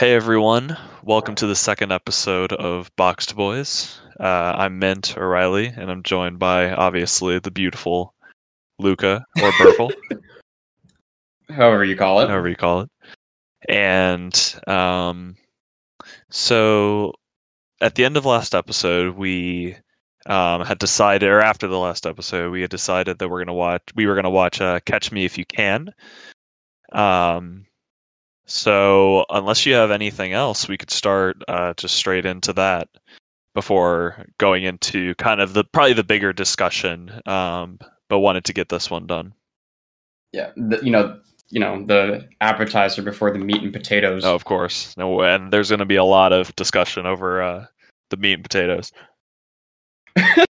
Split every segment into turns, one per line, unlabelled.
Hey everyone, welcome to the second episode of BoxdBoys. Uh, I'm Mint O'Reilly, and I'm joined by obviously the beautiful Luca or Burple,
however you call it.
however you call it. And um, so at the end of last episode, we um, had decided, or after the last episode, we had decided that we're gonna watch. We were gonna watch uh, Catch Me If You Can. Um, so unless you have anything else, we could start uh, just straight into that before going into kind of the probably the bigger discussion. Um, but wanted to get this one done.
Yeah, the, you know, you know, the appetizer before the meat and potatoes.
Oh, of course. No, and there's going to be a lot of discussion over uh, the meat and potatoes.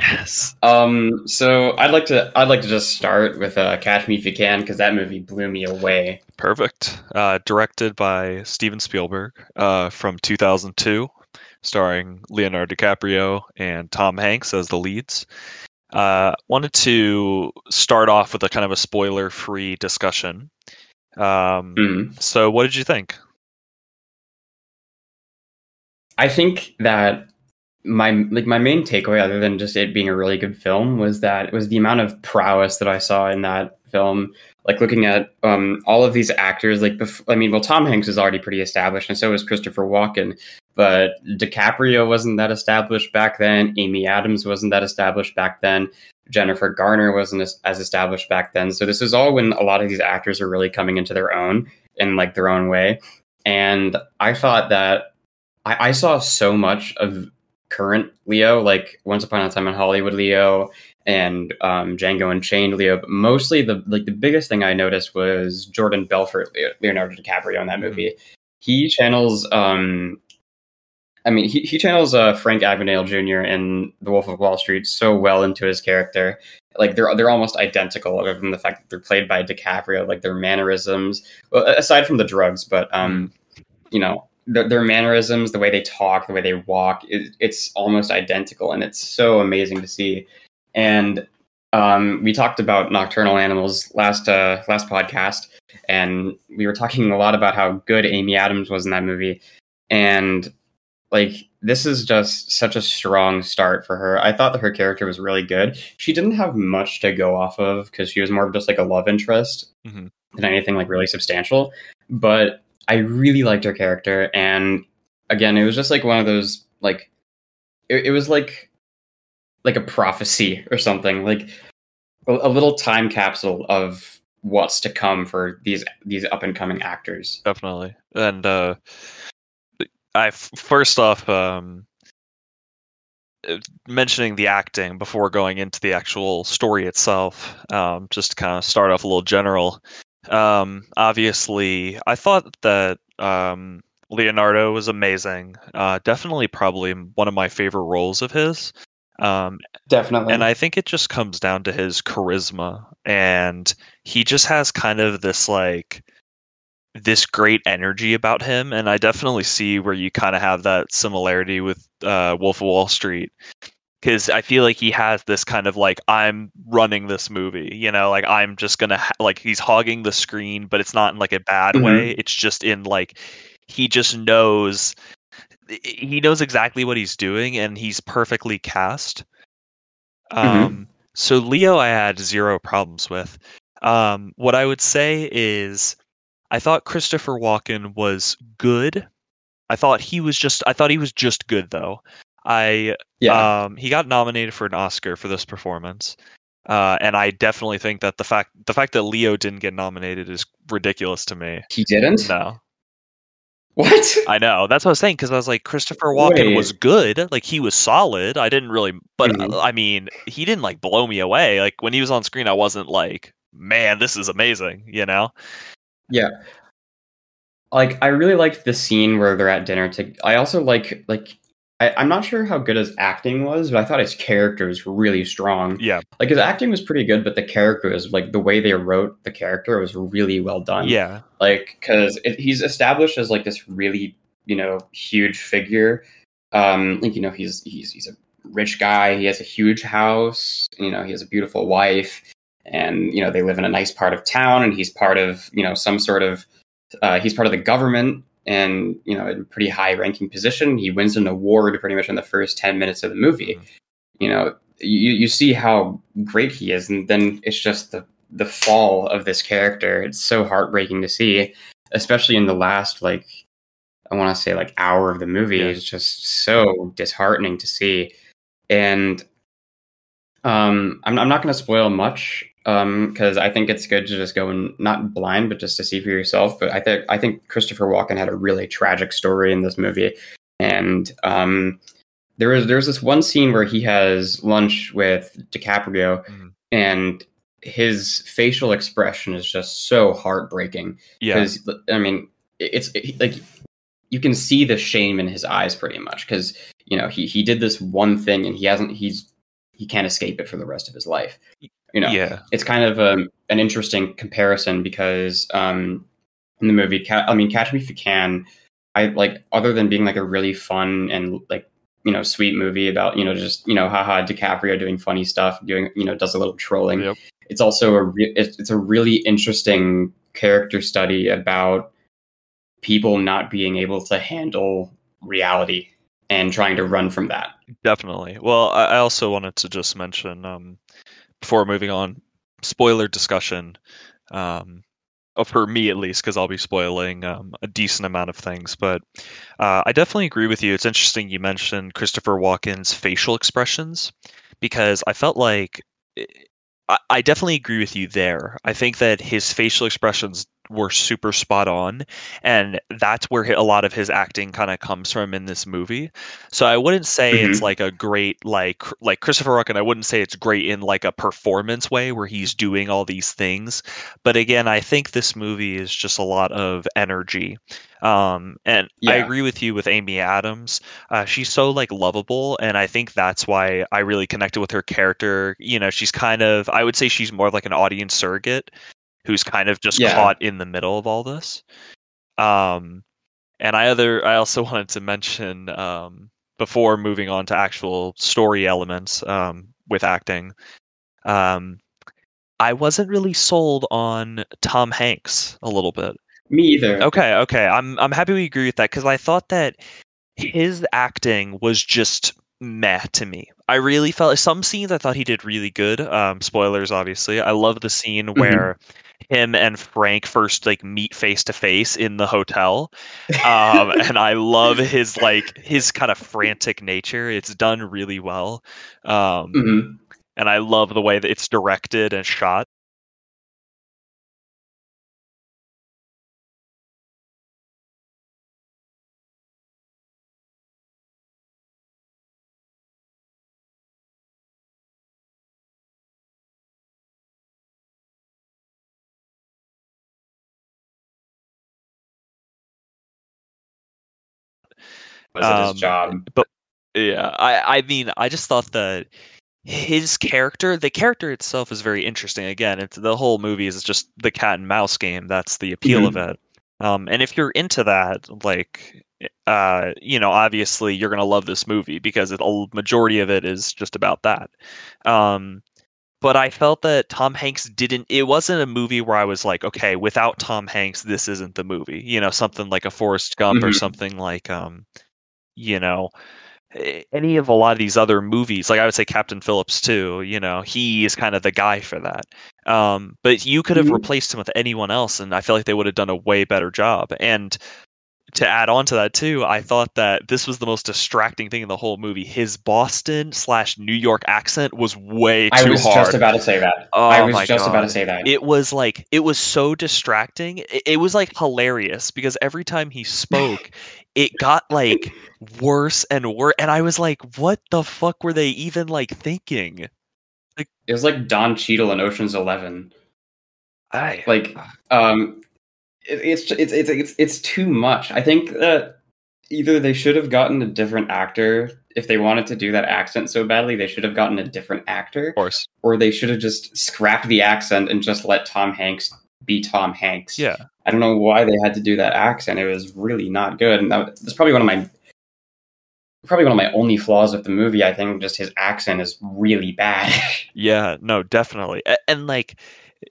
yes.
Um, so I'd like to I'd like to just start with uh, Catch Me If You Can because that movie blew me away.
Perfect. Uh, directed by Steven Spielberg uh, from 2002, starring Leonardo DiCaprio and Tom Hanks as the leads. Uh, wanted to start off with a kind of a spoiler-free discussion. Um,
Mhm.
So, what did you think?
I think that my like my main takeaway, other than just it being a really good film, was that it was the amount of prowess that I saw in that film. Like looking at um, all of these actors, like bef- I mean, well, Tom Hanks is already pretty established, and so was Christopher Walken. But DiCaprio wasn't that established back then. Amy Adams wasn't that established back then. Jennifer Garner wasn't as, established back then. So this was all when a lot of these actors are really coming into their own in like their own way. And I thought that I saw so much of current Leo, like Once Upon a Time in Hollywood Leo and um, Django Unchained Leo. But mostly the like the biggest thing I noticed was Jordan Belfort Leo, Leonardo DiCaprio in that
Mhm.
movie. He channels um I mean, he, he channels uh, Frank Abagnale Jr. in The Wolf of Wall Street so well into his character. Like they're they're almost identical, other than the fact that they're played by DiCaprio. Like their mannerisms, well, aside from the drugs, but um, you know, their, their mannerisms, the way they talk, the way they walk, it, it's almost identical, and it's so amazing to see. And um, we talked about nocturnal animals last uh, last podcast, and we were talking a lot about how good Amy Adams was in that movie, and like this is just such a strong start for her. I thought that her character was really good. She didn't have much to go off of because she was more of just like a love interest
Mhm.
than anything like really substantial. But I really liked her character, and again, it was just like one of those like it, it was like like a prophecy or something, like a, a little time capsule of what's to come for these these up and coming actors.
Definitely. And uh, I first off, um, uh, mentioning the acting before going into the actual story itself, um, just to kind of start off a little general. Um, obviously, I thought that um, Leonardo was amazing. Uh, definitely, probably one of my favorite roles of his. Um,
Definitely,
and I think it just comes down to his charisma, and he just has kind of this like this great energy about him, and I definitely see where you kind of have that similarity with uh, Wolf of Wall Street, because I feel like he has this kind of like I'm running this movie, you know, like I'm just gonna ha- like he's hogging the screen, but it's not in like a bad
Mhm.
way. It's just in like he just knows he knows exactly what he's doing, and he's perfectly cast. Um, so Leo, I had zero problems with. Um, what I would say is, I thought Christopher Walken was good. I thought he was just. I thought he was just good though. I
yeah.
um, he got nominated for an Oscar for this performance, uh, and I definitely think that the fact the fact that Leo didn't get nominated is ridiculous to me.
he didn't.
No,
What?
I know. That's what I was saying because I was like, Christopher Walken
Wait.
was good. Like he was solid. I didn't really, but
Mhm.
uh, I mean, he didn't like blow me away. Like when he was on screen, I wasn't like, man, this is amazing. You know?
Yeah. Like I really liked the scene where they're at dinner. To I also like like I, I'm not sure how good his acting was, but I thought his character was really strong.
Yeah.
Like his acting was pretty good, but the character was like the way they wrote the character was really well done.
Yeah.
like because he's established as like this really you know huge figure. Um, like you know he's he's he's a rich guy. He has a huge house. You know he has a beautiful wife, and you know they live in a nice part of town, and he's part of you know some sort of uh, he's part of the government and you know, in a pretty high ranking position. He wins an award pretty much in the first ten minutes of the movie.
Mhm.
You know, you you see how great he is, and then it's just the the fall of this character. It's so heartbreaking to see, especially in the last like I want to say like hour of the movie.
Yeah.
It's just so disheartening to see, and um, I'm I'm not going to spoil much because I think it's good to just go and not blind, but just to see for yourself. But I think I think Christopher Walken had a really tragic story in this movie, and um, there was there's this one scene where he has lunch with DiCaprio,
Mhm.
and his facial expression is just so heartbreaking
Yeah.
because I mean it's it, like you can see the shame in his eyes pretty much because you know he he did this one thing and he hasn't he's he can't escape it for the rest of his life. You know,
Yeah.
it's kind of um, an interesting comparison because um, in the movie, Ca- I mean, Catch Me If You Can, I like other than being like a really fun and like you know sweet movie about you know just you know haha DiCaprio doing funny stuff, doing you know does a little trolling.
Yep.
It's also a re- it's, it's a really interesting character study about people not being able to handle reality and trying to run from that.
Definitely. Well, I I also wanted to just mention um, before moving on, spoiler discussion. Um, for me at least, because I'll be spoiling um, a decent amount of things. But uh, I definitely agree with you. It's interesting you mentioned Christopher Walken's facial expressions because I felt like eh, I definitely agree with you there. I think that his facial expressions were super spot on, and that's where a lot of his acting kind of comes from in this movie. So I wouldn't say it's
Mhm.
like a great like like Christopher Walken. I wouldn't say it's great in like a performance way where he's doing all these things. But again, I think this movie is just a lot of energy. Um, and I agree with you with Amy Adams. Uh, she's so like lovable, and I think that's why I really connected with her character. You know, she's kind of I would say she's more of like an audience surrogate who's kind of just
Yeah.
caught in the middle of all this. Um, and I other I also wanted to mention um, before moving on to actual story elements um, with acting. Um, I wasn't really sold on Tom Hanks a little bit.
Me either.
Okay, okay. I'm I'm happy we agree with that because I thought that his acting was just meh to me. I really felt some scenes I thought he did really good. Um, spoilers, obviously. I love the scene where him and Frank first like meet face to face in the hotel, um, and I love his like his kind of frantic nature. It's done really well, um,
Mhm.
and I love the way that it's directed and shot.
Was it
Um,
his job?
But Yeah, I I mean, I just thought that his character, the character itself is very interesting. Again, it's the whole movie is just the cat and mouse game. That's the appeal of it. Um, and if you're into that, like, uh, you know, obviously you're gonna love this movie because it, a majority of it is just about that. Um, but I felt that Tom Hanks didn't. It wasn't a movie where I was like, okay, without Tom Hanks, this isn't the movie. You know, something like a Forrest Gump or
Mhm.
something like, um, you know, any of a lot of these other movies like i would say captain phillips too you know he is kind of the guy for that um, but you could have
Mhm.
replaced him with anyone else and i feel like they would have done a way better job and to add on to that too i thought that this was the most distracting thing in the whole movie his boston slash new york accent was way too hard.
I was
hard
just about to say that.
Oh
I was just about to say that.
it was like it was so distracting it, it was like hilarious because every time he spoke it got like worse and worse and i was like what the fuck were they even like thinking
It was like Don Cheadle in Ocean's Eleven.
I,
Like, um, it, it's, it's it's it's it's too much. I think that either they should have gotten a different actor if they wanted to do that accent so badly. They should have gotten a different actor,
of course
or they should have just scrapped the accent and just let Tom Hanks be Tom Hanks.
yeah
I don't know why they had to do that accent. It was really not good, and that, that's probably one of my probably one of my only flaws with the movie. I think just his accent is really bad.
yeah no definitely A- and like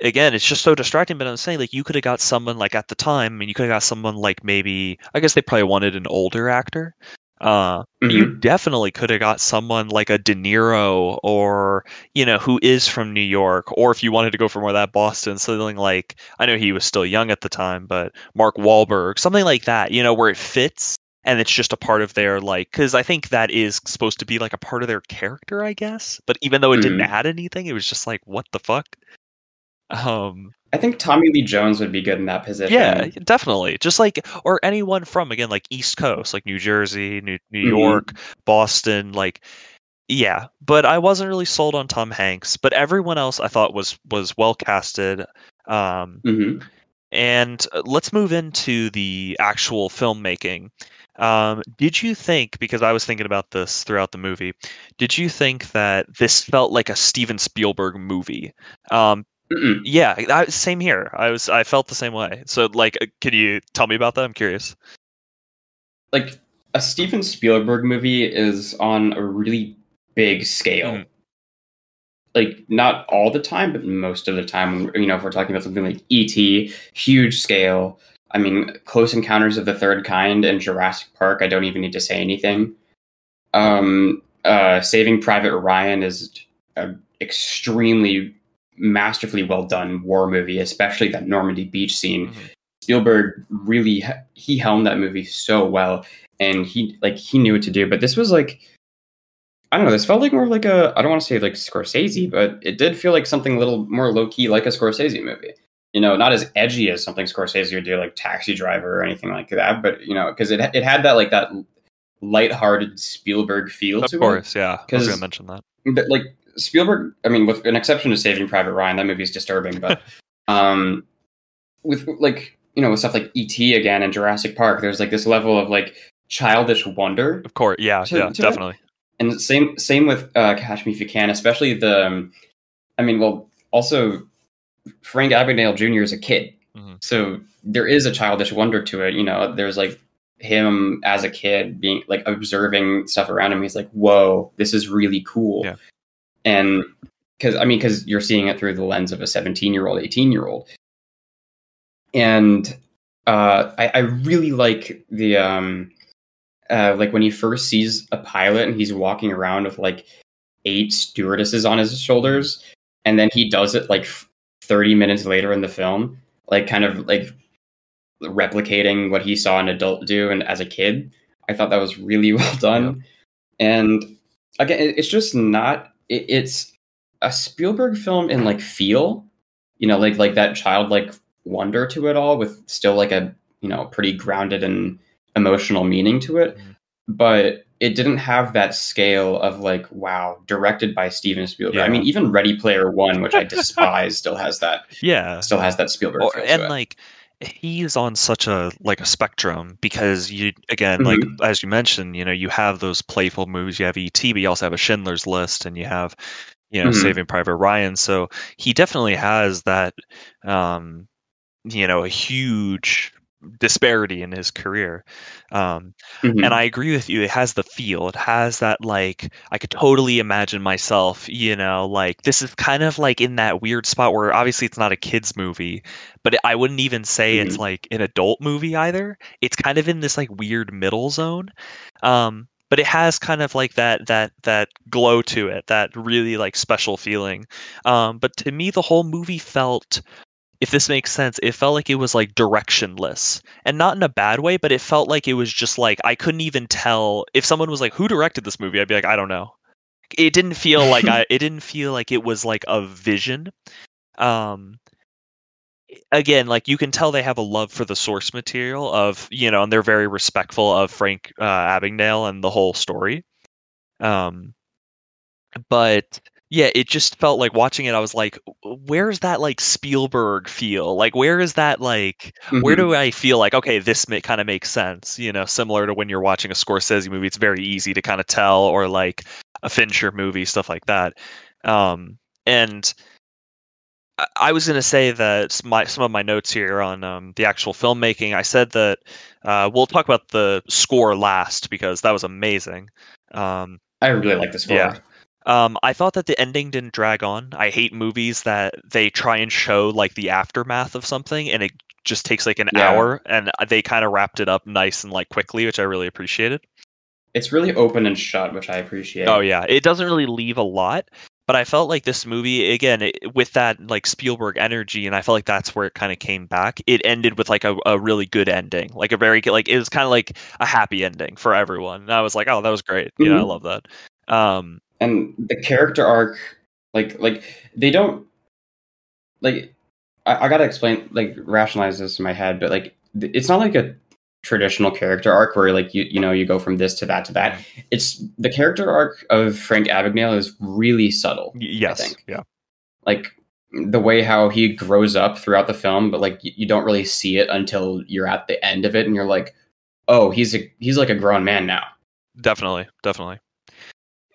again, it's just so distracting. But I'm saying like you could have got someone like at the time, and you could have got someone like maybe I guess they probably wanted an older actor. Uh, you
Mhm.
definitely could have got someone like a De Niro or you know who is from New York, or if you wanted to go for more of that Boston, something like I know he was still young at the time, but Mark Wahlberg, something like that. You know where it fits and it's just a part of their like because I think that is supposed to be like a part of their character, I guess. But even though it didn't
Mhm.
add anything, it was just like what the fuck. Um,
I think Tommy Lee Jones would be good in that position.
yeah, definitely. Just like or anyone from again like East Coast, like New Jersey, New New
Mhm.
York, Boston, like yeah. But I wasn't really sold on Tom Hanks. But everyone else I thought was was well casted. Um,
hmm
and uh, let's move into the actual filmmaking. Um, did you think, because I was thinking about this throughout the movie, did you think that this felt like a Steven Spielberg movie? Um,
Mm-mm.
yeah, I, same here. I was, I felt the same way. So, like, uh, can you tell me about that? I'm curious.
Like a Steven Spielberg movie is on a really big scale.
Mhm.
Like not all the time, but most of the time. You know, if we're talking about something like E.T., huge scale. I mean, Close Encounters of the Third Kind and Jurassic Park. I don't even need to say anything. Um, uh, Saving Private Ryan is an extremely masterfully well done war movie, especially that Normandy beach scene.
Mhm.
Spielberg really he helmed that movie so well, and he like he knew what to do. But this was like I don't know. This felt like more like a I don't want to say like Scorsese, but it did feel like something a little more low key, like a Scorsese movie. You know, not as edgy as something Scorsese would do, like Taxi Driver or anything like that. But you know, because it it had that like that lighthearted Spielberg feel
Of
to it.
Of course, yeah. I was to mention that.
But like Spielberg, I mean, with an exception to Saving Private Ryan, that movie is disturbing. But um, with like you know, with stuff like ET again and Jurassic Park, there's like this level of like childish wonder,
Of course, yeah,
To-
yeah,
to-
definitely.
and same same with uh, Catch Me If You Can, especially the. um, I mean, well, also Frank Abagnale Jr. is a kid,
Mhm.
so there is a childish wonder to it. You know, there's like him as a kid being like observing stuff around him. He's like, "Whoa, this is really cool,"
Yeah.
And because I mean, because you're seeing it through the lens of a 17 year old, 18 year old, and uh, I, I really like the um, uh, like when he first sees a pilot and he's walking around with like eight stewardesses on his shoulders, and then he does it like 30 minutes later in the film, like kind of like replicating what he saw an adult do and as a kid. I thought that was really well done, and again, it's just not. It, it's a Spielberg film in like feel, you know, like like that childlike wonder to it all, with still like a you know pretty grounded and emotional meaning to it,
Mhm.
but it didn't have that scale of like wow, directed by Steven Spielberg. I mean, even Ready Player One, which I despise, still has that
Yeah.
still has that Spielberg
or, and like he's on such a like a spectrum because you again like
Mm-hmm.
as you mentioned you know you have those playful movies you have et but you also have a schindler's list and you have you know
Mhm.
saving private ryan so he definitely has that um you know a huge disparity in his career um
Mhm.
and I agree with you. It has the feel. It has that like I could totally imagine myself. You know, like this is kind of like in that weird spot where obviously it's not a kids movie, but I wouldn't even say it's
Mhm.
like an adult movie either. It's kind of in this like weird middle zone. Um, but it has kind of like that that that glow to it, that really like special feeling. Um, but to me, the whole movie felt. If this makes sense, it felt like it was like directionless and not in a bad way, but it felt like it was just like I couldn't even tell if someone was like, "Who directed this movie?" I'd be like, "I don't know." It didn't feel like I. It didn't feel like it was like a vision. Um, again, like you can tell they have a love for the source material of you know, and they're very respectful of Frank uh, Abagnale and the whole story. Um, but yeah, it just felt like watching it. I was like, "Where's that like Spielberg feel? Like, where is that like?" where
Mhm.
do I feel like okay, this ma- kind of makes sense? You know, similar to when you're watching a Scorsese movie, it's very easy to kind of tell, or like a Fincher movie, stuff like that. Um, and I- I was going to say that my some of my notes here on um, the actual filmmaking. I said that uh, we'll talk about the score last because that was amazing. Um,
I really like the score.
Yeah. Um, I thought that the ending didn't drag on. I hate movies that they try and show like the aftermath of something and it just takes like an
Yeah.
hour and they kind of wrapped it up nice and like quickly, which I really appreciated.
It's really open and shut, which I appreciate.
Oh yeah, it doesn't really leave a lot, but I felt like this movie again it, with that like Spielberg energy, and I felt like that's where it kind of came back. It ended with like a, a really good ending, like a very like it was kind of like a happy ending for everyone. And I was like, oh, that was great. Yeah, I
Mhm.
love that. Um,
and the character arc like like they don't like I, I gotta explain like rationalize this in my head but like th- it's not like a traditional character arc where like you you know you go from this to that to that it's the character arc of frank abagnale is really subtle
yes,
think.
yeah,
like the way how he grows up throughout the film but like you, you don't really see it until you're at the end of it and you're like oh he's a he's like a grown man now
definitely, definitely.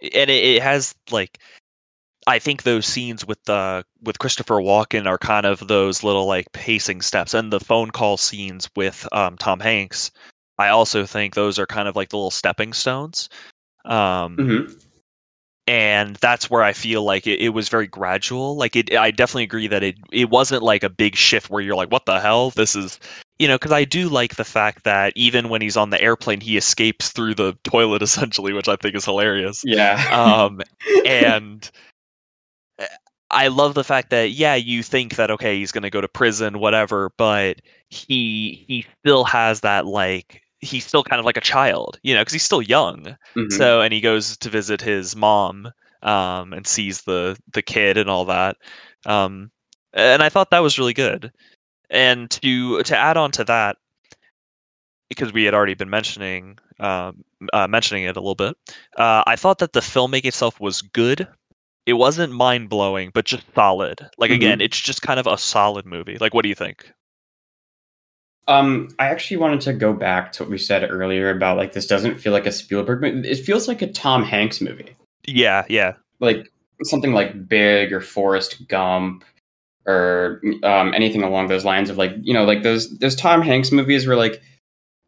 And it, it has like. I think those scenes with the with Christopher Walken are kind of those little like pacing steps, and the phone call scenes with um, Tom Hanks. I also think those are kind of like the little stepping stones. Um,
hmm
and that's where I feel like it, it was very gradual. Like it, I definitely agree that it it wasn't like a big shift where you're like, what the hell? This is, you know, because I do like the fact that even when he's on the airplane, he escapes through the toilet essentially, which I think is hilarious.
yeah
Um, and uh, I love the fact that yeah, you think that okay, he's gonna go to prison, whatever, but he he still has that like he's still kind of like a child, you know, because he's still young.
Mhm.
So and he goes to visit his mom um, and sees the the kid and all that. Um, and I thought that was really good. And to to add on to that, because we had already been mentioning um, uh, mentioning it a little bit, uh, I thought that the filmmaking itself was good. It wasn't mind blowing, but just solid. Like again, it's just kind of a solid movie. Like, what do you think?
Um, I actually wanted to go back to what we said earlier about like this doesn't feel like a Spielberg movie. It feels like a Tom Hanks movie,
Yeah, yeah,
like something like Big or Forrest Gump or um, anything along those lines of like you know like those those Tom Hanks movies where like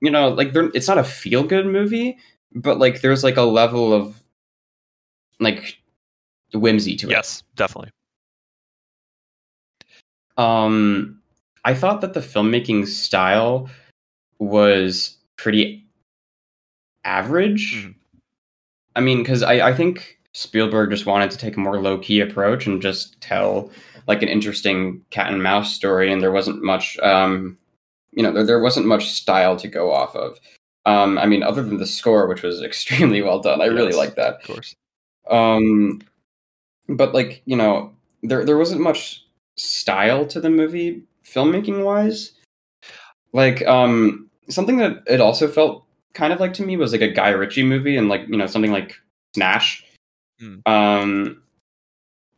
you know like they're, it's not a feel good movie, but like there's like a level of like whimsy to it.
yes, definitely.
Um, I thought that the filmmaking style was pretty average.
Mhm.
I mean, because I, I think Spielberg just wanted to take a more low key approach and just tell like an interesting cat and mouse story, and there wasn't much, um, you know, there, there wasn't much style to go off of. Um, I mean, other than the score, which was extremely well done, I really like that.
Of course.
Um, but like you know, there there wasn't much style to the movie filmmaking wise. Like um, something that it also felt kind of like to me was like a Guy Ritchie movie, and like you know something like Snatch.
Hmm.
Um,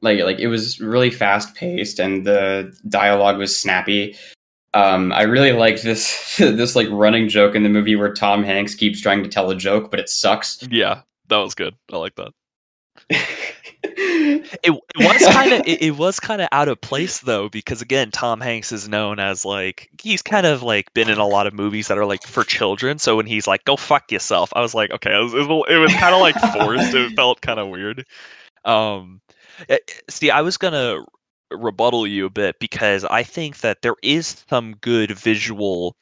like like it was really fast paced, and the dialogue was snappy. Um, I really liked this this like running joke in the movie where Tom Hanks keeps trying to tell a joke, but it sucks.
Yeah, that was good. I like that. It, it was kind of it, was kind of out of place though because again Tom Hanks is known as like he's kind of like been in a lot of movies that are like for children. So when he's like go fuck yourself I was like okay. It was, it was, kind of like forced. It felt kind of weird. Um eh, see I was gonna rebuttal you a bit because I think that there is some good visual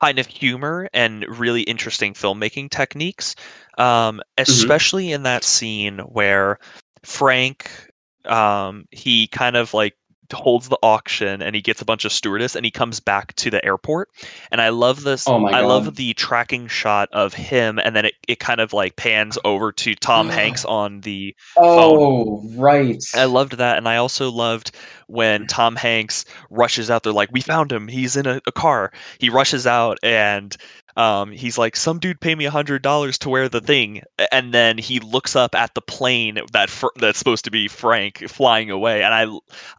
kind of humor and really interesting filmmaking techniques um especially in that scene where Frank um he kind of like holds the auction and he gets a bunch of stewardess and he comes back to the airport and i love this
Oh my
i love the tracking shot of him and then it, it kind of like pans over to tom hanks on the
oh, right.
I loved that, and I also loved when Tom Hanks rushes out there like, "We found him. He's in a, a car." He rushes out, and um, he's like, "Some dude pay me a hundred dollars to wear the thing," and then he looks up at the plane that fr- that's supposed to be Frank flying away, and I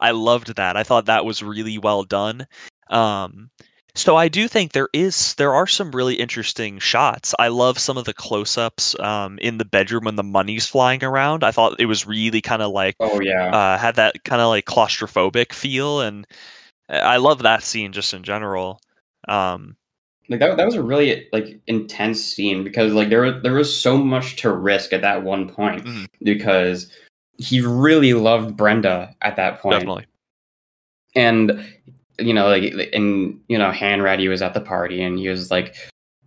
I loved that. I thought that was really well done. Um, so I do think there is there are some really interesting shots. I love some of the close-ups um, in the bedroom when the money's flying around. I thought it was really kind of like
oh yeah.
uh, had that kind of like claustrophobic feel, and I love that scene just in general. Um,
like that, that was a really like intense scene because like there was there was so much to risk at that one point
Mhm.
because he really loved Brenda at that point
Definitely.
and you know like and you know Hanratty was at the party and he was like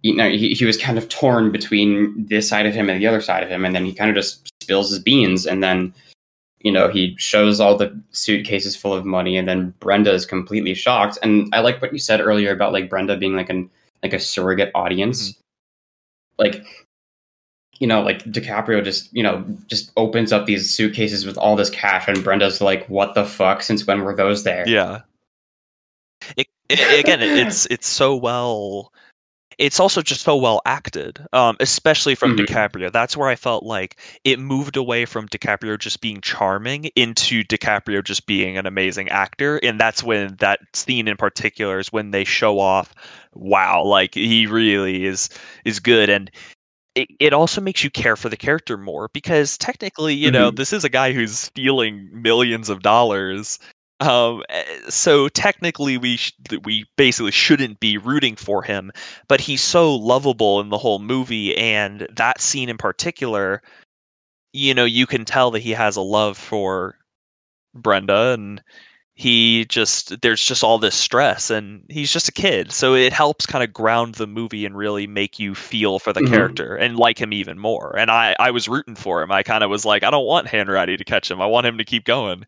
you know he, he was kind of torn between this side of him and the other side of him and then he kind of just spills his beans and then you know he shows all the suitcases full of money and then Brenda is completely shocked and I like what you said earlier about like Brenda being like an like a surrogate audience mm-hmm. like you know like DiCaprio just you know just opens up these suitcases with all this cash and Brenda's like what the fuck since when were those there
Yeah. It, it, again, it- it's it's so well. It's also just so well acted, um, especially from
Mhm.
DiCaprio. That's where I felt like it moved away from DiCaprio just being charming into DiCaprio just being an amazing actor, and that's when that scene in particular is when they show off, wow, like he really is is good, and it, it also makes you care for the character more because technically, you know,
Mhm.
this is a guy who's stealing millions of dollars. Um, eh, so technically, we sh- we basically shouldn't be rooting for him, but he's so lovable in the whole movie, and that scene in particular, you know, you can tell that he has a love for Brenda, and he just there's just all this stress, and he's just a kid, so it helps kind of ground the movie and really make you feel for the
Mhm.
character and like him even more. And I I was rooting for him. I kind of was like, I don't want Hanratty to catch him. I want him to keep going.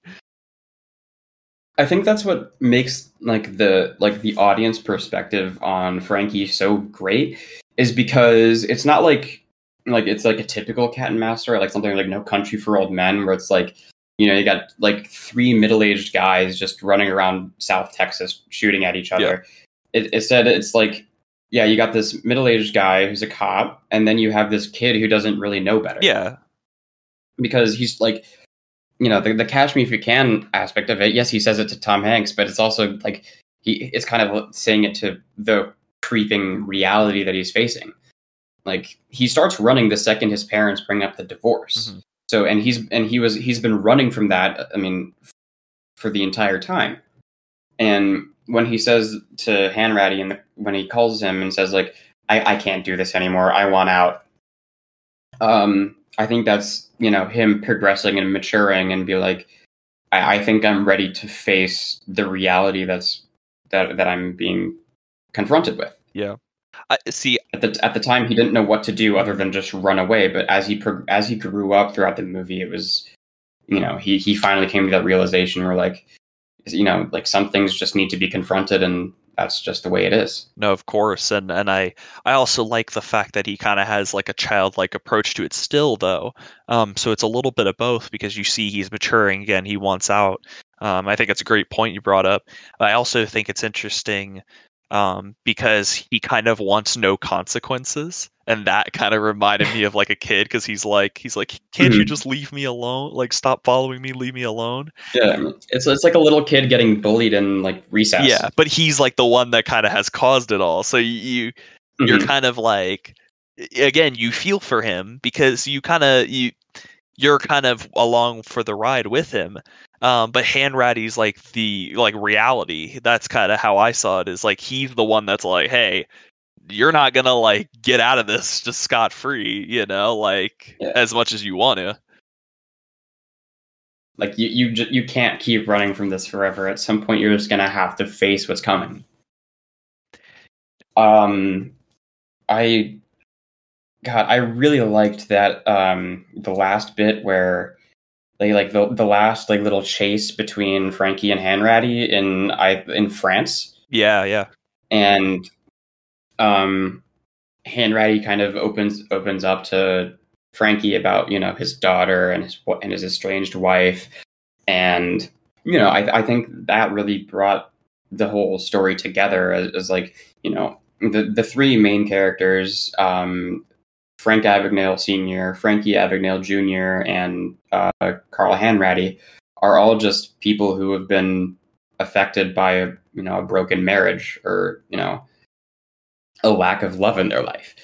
I think that's what makes like the like the audience perspective on Frankie so great is because it's not like like it's like a typical cat and mouse story, like something like No Country for Old Men, where it's like you know you got like three middle aged guys just running around South Texas shooting at each other. It, instead, it's like yeah, you got this middle aged guy who's a cop, and then you have this kid who doesn't really know better.
Yeah,
because he's like you know the, the catch me if you can aspect of it. Yes he says it to tom hanks but it's also like he it's kind of saying it to the creeping reality that he's facing. Like he starts running the second his parents bring up the divorce.
Mhm.
so and he's and he was he's been running from that i mean for the entire time. And when he says to hanratty and when he calls him and says like I, I can't do this anymore. I want out. Um I think that's you know him progressing and maturing and be like, I, I think I'm ready to face the reality that's that that I'm being confronted with.
yeah. I see.
At the at the time, he didn't know what to do other than just run away. But as he prog- as he grew up throughout the movie, it was you know he he finally came to that realization where like you know like some things just need to be confronted and that's just the way it is.
No, of course, and and I I also like the fact that he kind of has like a childlike approach to it still, though. Um, so it's a little bit of both because you see he's maturing again. He wants out. Um, I think it's a great point you brought up. I also think it's interesting um, because he kind of wants no consequences, and that kind of reminded me of like a kid because he's like he's like, can't you
Mhm.
just leave me alone? Like stop following me, leave me alone.
Yeah, it's it's like a little kid getting bullied in like recess.
Yeah, but he's like the one that kind of has caused it all. So you you're
Mhm.
kind of like again you feel for him because you kind of you you're kind of along for the ride with him um but Hanratty's like the like reality that's kind of how i saw it is like he's the one that's like hey you're not gonna like get out of this just scot-free you know like
Yeah.
as much as you want to
Like you you ju- you can't keep running from this forever. At some point, you're just gonna have to face what's coming. Um, I, God, I really liked that. Um, the last bit where they like the the last like little chase between Frankie and Hanratty in I in France,
yeah yeah
and um, kind of opens opens up to Frankie about you know his daughter and his and his estranged wife, and you know I I think that really brought the whole story together as, as like you know the the three main characters um, Frank Abagnale Senior, Frankie Abagnale Junior, and uh, Carl Hanratty are all just people who have been affected by a you know a broken marriage or you know a lack of love in their life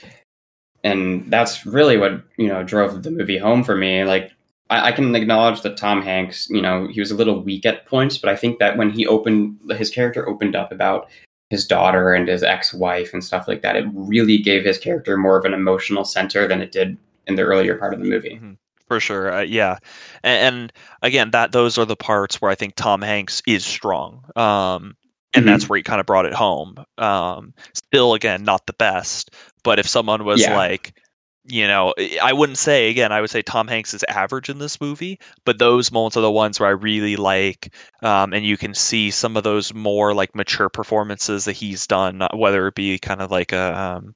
and that's really what you know drove the movie home for me like I, I can acknowledge that tom hanks you know he was a little weak at points but i think that when he opened his character opened up about his daughter and his ex-wife and stuff like that. It really gave his character more of an emotional center than it did in the earlier part of the movie.
Mm-hmm. For sure, uh, yeah, and, and, again, that those are the parts where I think Tom Hanks is strong, um, and
Mhm.
that's where he kind of brought it home. Um, still, again, not the best, but if someone was
Yeah.
like, you know, I wouldn't say again, I would say Tom Hanks is average in this movie, but those moments are the ones where I really like, um, and you can see some of those more like mature performances that he's done, whether it be kind of like a um,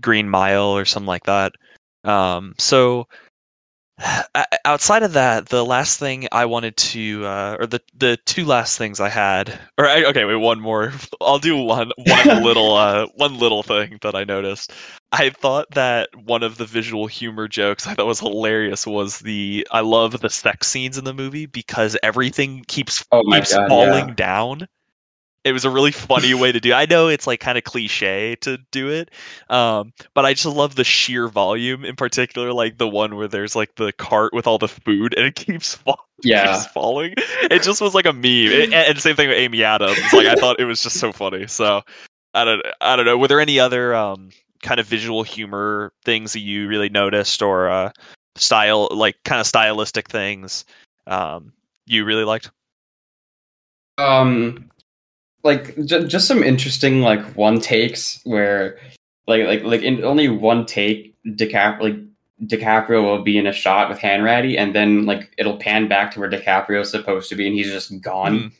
Green Mile or something like that. Um, so outside of that, the last thing I wanted to, uh, or the the two last things I had, or I, okay, wait, one more. I'll do one one little uh, one little thing that I noticed. I thought that one of the visual humor jokes I thought was hilarious was the I love the sex scenes in the movie because everything keeps
Oh
keeps
god!
falling
Yeah.
down. It was a really funny way to do. I know it's like kind of cliche to do it, um, but I just love the sheer volume. In particular, like the one where there's like the cart with all the food and it keeps falling.
Yeah.
keeps falling. It just was like a meme. It- and same thing with Amy Adams. Like I thought it was just so funny. So I don't I don't know. Were there any other um, kind of visual humor things that you really noticed or uh, style like kind of stylistic things um, you really liked?
um like j- just some interesting like one takes where like like like in only one take DiCap like DiCaprio will be in a shot with Hanratty and then like it'll pan back to where DiCaprio's supposed to be and he's just gone.
Mm.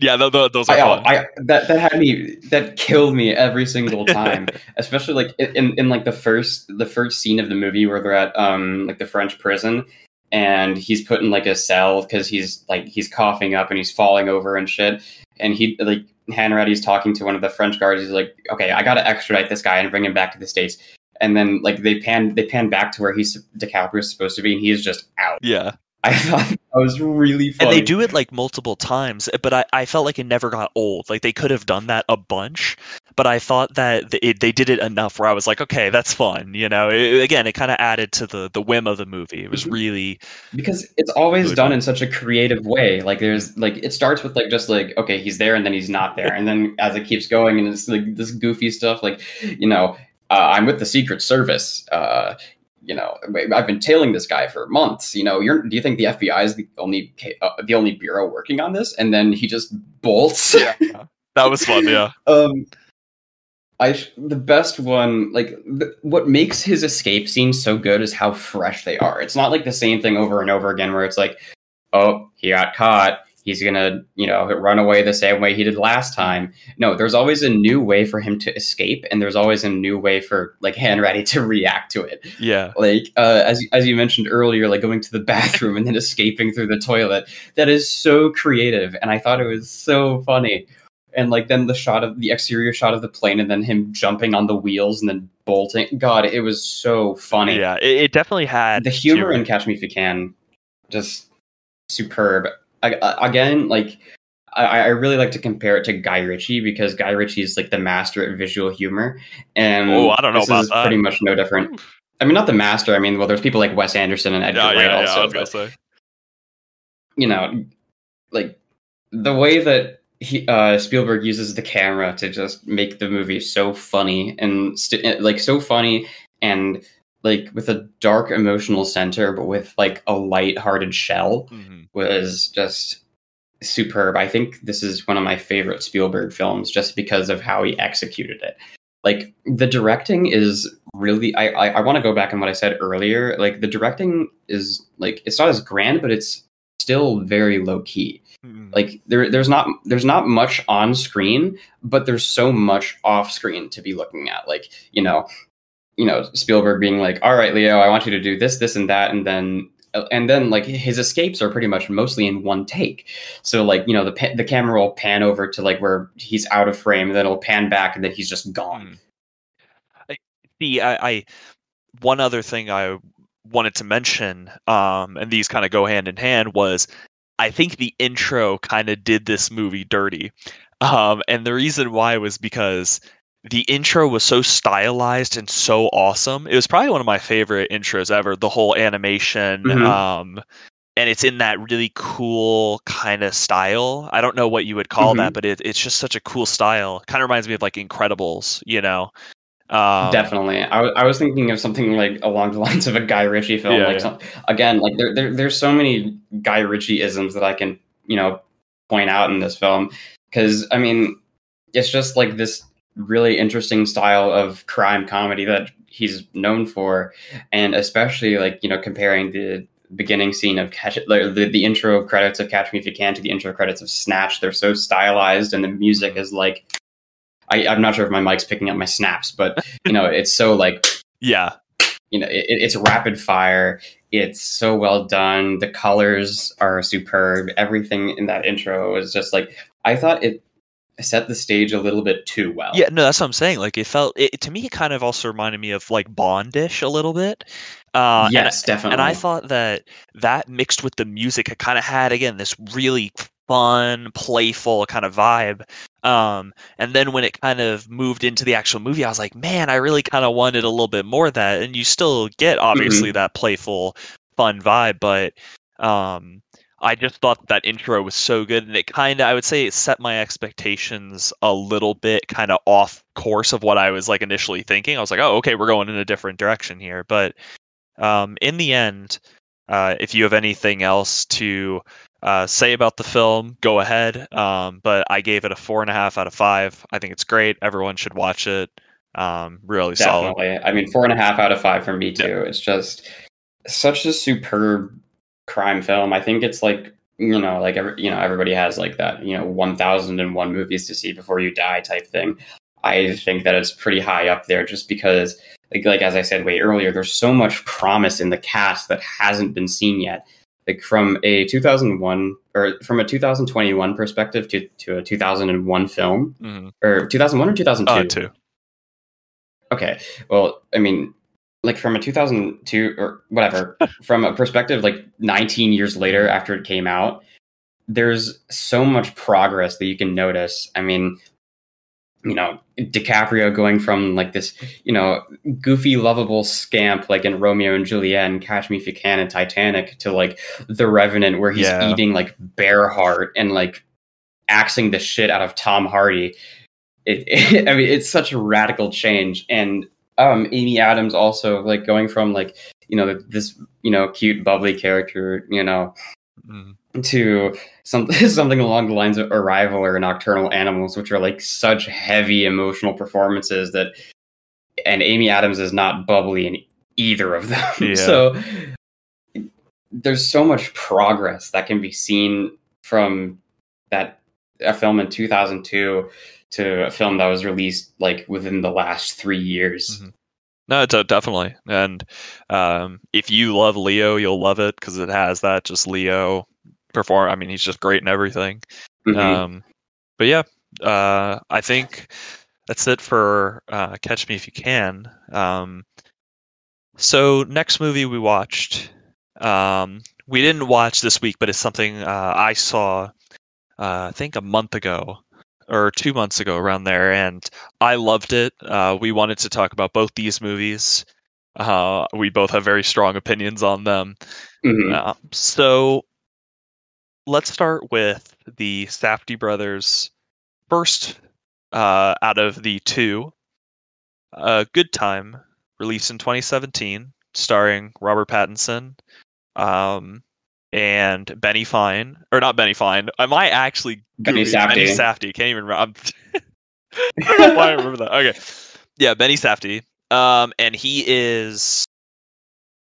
Yeah, th- th- those are
I,
fun.
I that that had me that killed me every single time, especially like in in like the first the first scene of the movie where they're at um like the French prison and he's put in like a cell because he's like he's coughing up and he's falling over and shit and he like Hanratty's talking to one of the French guards. He's like, okay, I gotta extradite this guy and bring him back to the states. And then like they pan they pan back to where he's DiCaprio's supposed to be and he's just out.
yeah.
I thought that was really funny.
And they do it like multiple times, but I, I felt like it never got old. Like they could have done that a bunch, but I thought that it, they did it enough where I was like, okay, that's fun. You know, It- again, it kind of added to the the whim of the movie. It was
Mhm.
really
because it's always done
one.
in such a creative way like there's like it starts with like just like okay he's there and then he's not there and then as it keeps going and it's like this goofy stuff like you know uh, i'm with the secret service uh you know i've been tailing this guy for months you know you're do you think the fbi is the only uh, the only bureau working on this and then he just bolts
that was fun. Yeah,
um I the best one like th- what makes his escape scenes so good is how fresh they are. It's not like the same thing over and over again where it's like, oh, he got caught. He's gonna, you know, run away the same way he did last time. No, there's always a new way for him to escape, and there's always a new way for like Hanratty to react to it.
yeah,
Like uh, as as you mentioned earlier, like going to the bathroom and then escaping through the toilet. That is so creative, and I thought it was so funny. And like then the shot of the exterior shot of the plane, and then him jumping on the wheels and then bolting. God, it was so funny.
yeah. It, it definitely had
The humor in Catch Me If You Can, just superb. I, I- again, like I, I really like to compare it to Guy Ritchie because Guy Ritchie is like the master at visual humor, and
Oh, I don't know
this
about
is
that.
pretty much no different. I mean, not the master. I mean, well, there's people like Wes Anderson and Edgar
Yeah,
Wright
yeah, yeah. I
also,
was gonna
but
say.
you know, like the way that he uh, Spielberg uses the camera to just make the movie so funny and st- like so funny and like with a dark emotional center, but with like a light-hearted shell
Mhm.
was just superb. I think this is one of my favorite Spielberg films just because of how he executed it. Like the directing is really I I, I want to go back on what I said earlier. Like the directing is like it's not as grand, but it's still very low key.
Mhm.
Like there there's not there's not much on screen, but there's so much off screen to be looking at. Like, you know, you know, Spielberg being like, "All right, Leo, I want you to do this, this and that." And then and then like his escapes are pretty much mostly in one take. So like, you know, the the camera will pan over to like where he's out of frame, and then it'll pan back and then he's just gone.
See, I, I one other thing I wanted to mention, um, and these kind of go hand in hand, was I think the intro kind of did this movie dirty, um, and the reason why was because the intro was so stylized and so awesome. It was probably one of my favorite intros ever. The whole animation,
Mhm.
um, and it's in that really cool kind of style. I don't know what you would call
Mhm.
that, but it, it's just such a cool style. Kind of reminds me of like Incredibles, you know. Um,
Definitely. I was thinking of something like along the lines of a Guy Ritchie film.
Yeah,
like
yeah.
some, again, like there, there there's so many Guy Ritchie isms that I can, you know, point out in this film. Cause I mean, it's just like this really interesting style of crime comedy that he's known for. And especially like, you know, comparing the beginning scene of catch the, the intro credits of Catch Me If You Can to the intro credits of Snatch. They're so stylized and the music is like I, I'm not sure if my mic's picking up my snaps, but you know, it's so like
Yeah,
you know, it, it's rapid fire. It's so well done. The colors are superb. Everything in that intro is just like I thought it set the stage a little bit too well.
yeah. No, that's what I'm saying. Like it felt it, to me. It kind of also reminded me of like Bondish a little bit. Uh, and
yes, definitely.
and I thought that that mixed with the music, it kind of had again this really fun, playful kind of vibe. Um, and then when it kind of moved into the actual movie, I was like, man, I really kind of wanted a little bit more of that. And you still get obviously that playful, fun vibe, but um, I just thought that intro was so good, and it kind of, I would say, it set my expectations a little bit kind of off course of what I was like initially thinking. I was like, oh, okay, we're going in a different direction here, but um, in the end, uh, if you have anything else to uh, say about the film, go ahead. Um, but I gave it a four and a half out of five. I think it's great. Everyone should watch it. Um, really solid.
definitely. I mean, four and a half out of five for me too. It's just such a superb crime film. I think it's like you know, like every, you know, everybody has like that you know, one thousand and one movies to see before you die type thing. I think that it's pretty high up there, just because, like, like as I said way earlier, there's so much promise in the cast that hasn't been seen yet. Like from a 2001 or from a 2021 perspective to to a 2001 film
Mhm.
or 2001 or 2002.
Uh, two.
Okay. Well, I mean, like from a 2002 or whatever, from a perspective like 19 years later after it came out, there's so much progress that you can notice. I mean, you know, DiCaprio going from like this, you know, goofy, lovable scamp like in Romeo and Juliet and Catch Me If You Can and Titanic to like The Revenant, where he's
Yeah.
eating like bear heart and like axing the shit out of Tom Hardy. It, I mean, it's such a radical change. And um, Amy Adams also like going from like, you know, this, you know, cute, bubbly character, you know,
Mhm.
to something something along the lines of Arrival or Nocturnal Animals, which are like such heavy emotional performances that, and Amy Adams is not bubbly in either of them.
Yeah.
so there's so much progress that can be seen from that a film in 2002 to a film that was released like within the last three years.
Mhm. No, it's, uh, definitely. And um, if you love Leo, you'll love it because it has that just Leo perform. I mean, he's just great in everything.
Mhm.
Um, but yeah, uh, I think that's it for uh, Catch Me If You Can. Um, so next movie we watched, um, we didn't watch this week, but it's something uh, I saw, uh, I think a month ago or two months ago around there, and I loved it. Uh, we wanted to talk about both these movies. Uh, we both have very strong opinions on them.
Mhm.
Uh, so let's start with the Safdie brothers first uh, out of the two. Uh, Good Time, released in 2017, starring Robert Pattinson um, and Benny Fine, or not Benny Fine. Am I actually
Benny
goofy? Benny
Safdie.
Safdie. Can't even remember. I'm- I don't know why I remember that. Okay, yeah, Benny Safdie. Um, and he is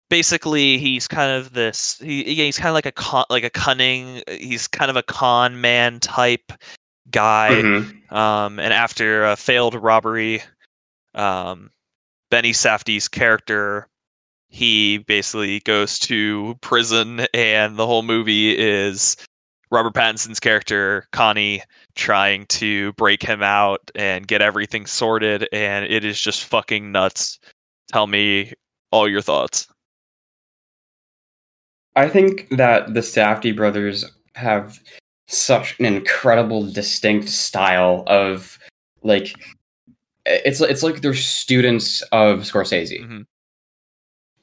basically he's kind of this. He, he's kind of like a con, like a cunning. He's kind of a con man type guy.
Mhm.
Um, and after a failed robbery, um, Benny Safdie's character, he basically goes to prison, and the whole movie is Robert Pattinson's character, Connie, trying to break him out and get everything sorted, and it is just fucking nuts. Tell me all your thoughts.
I think that the Safdie brothers have such an incredible, distinct style of like it's it's like they're students of Scorsese.
Mhm.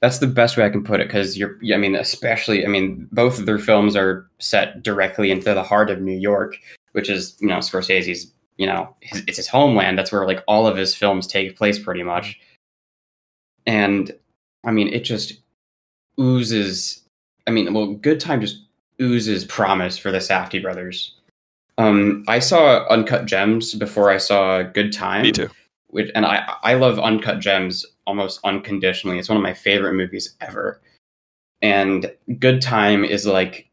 That's the best way I can put it because you're. I mean, especially. I mean, both of their films are set directly into the heart of New York, which is you know Scorsese's. You know, his, it's his homeland. That's where like all of his films take place, pretty much. And I mean, it just oozes. I mean, well, Good Time just oozes promise for the Safdie brothers. Um, I saw Uncut Gems before I saw Good Time.
Me too.
Which, and I I love Uncut Gems almost unconditionally. It's one of my favorite movies ever. And Good Time is like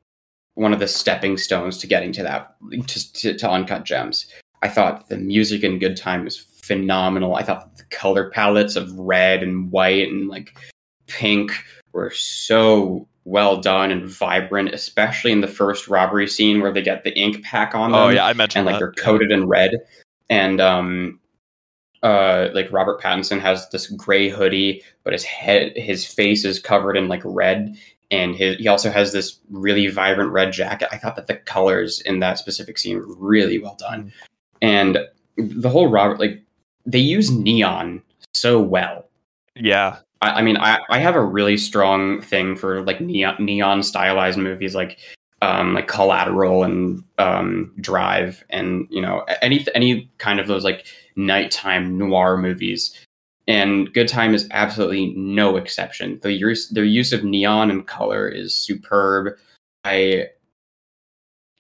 one of the stepping stones to getting to that to, to, to Uncut Gems. I thought the music in Good Time was phenomenal. I thought the color palettes of red and white and like pink were so well done and vibrant, especially in the first robbery scene where they get the ink pack on them.
Oh yeah, I mentioned
and like
that.
they're coated in red. And um uh like Robert Pattinson has this gray hoodie, but his head his face is covered in like red and his, he also has this really vibrant red jacket. I thought that the colors in that specific scene were really well done. And the whole Robert like they use neon so well.
Yeah,
I, I mean, I, I have a really strong thing for like neon, neon stylized movies, like um, like Collateral and um, Drive, and you know any any kind of those like nighttime noir movies. And Good Time is absolutely no exception. The use their use of neon and color is superb. I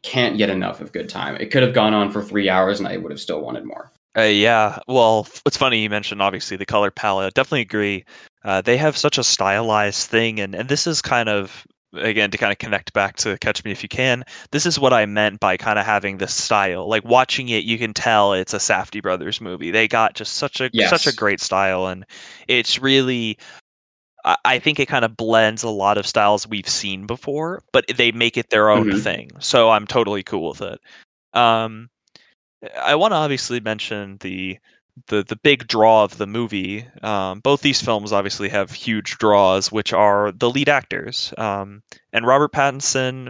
can't get enough of Good Time. It could have gone on for three hours, and I would have still wanted more.
Uh, yeah, well, it's funny you mentioned obviously the color palette. Definitely agree. Uh, they have such a stylized thing, and and this is kind of again to kind of connect back to Catch Me If You Can. This is what I meant by kind of having this style. Like watching it, you can tell it's a Safdie brothers movie. They got just such a
Yes.
such a great style, and it's really. I- think it kind of blends a lot of styles we've seen before, but they make it their own
Mhm.
thing. So I'm totally cool with it. Um, I want to obviously mention the the the big draw of the movie. Um, both these films obviously have huge draws, which are the lead actors. Um, and Robert Pattinson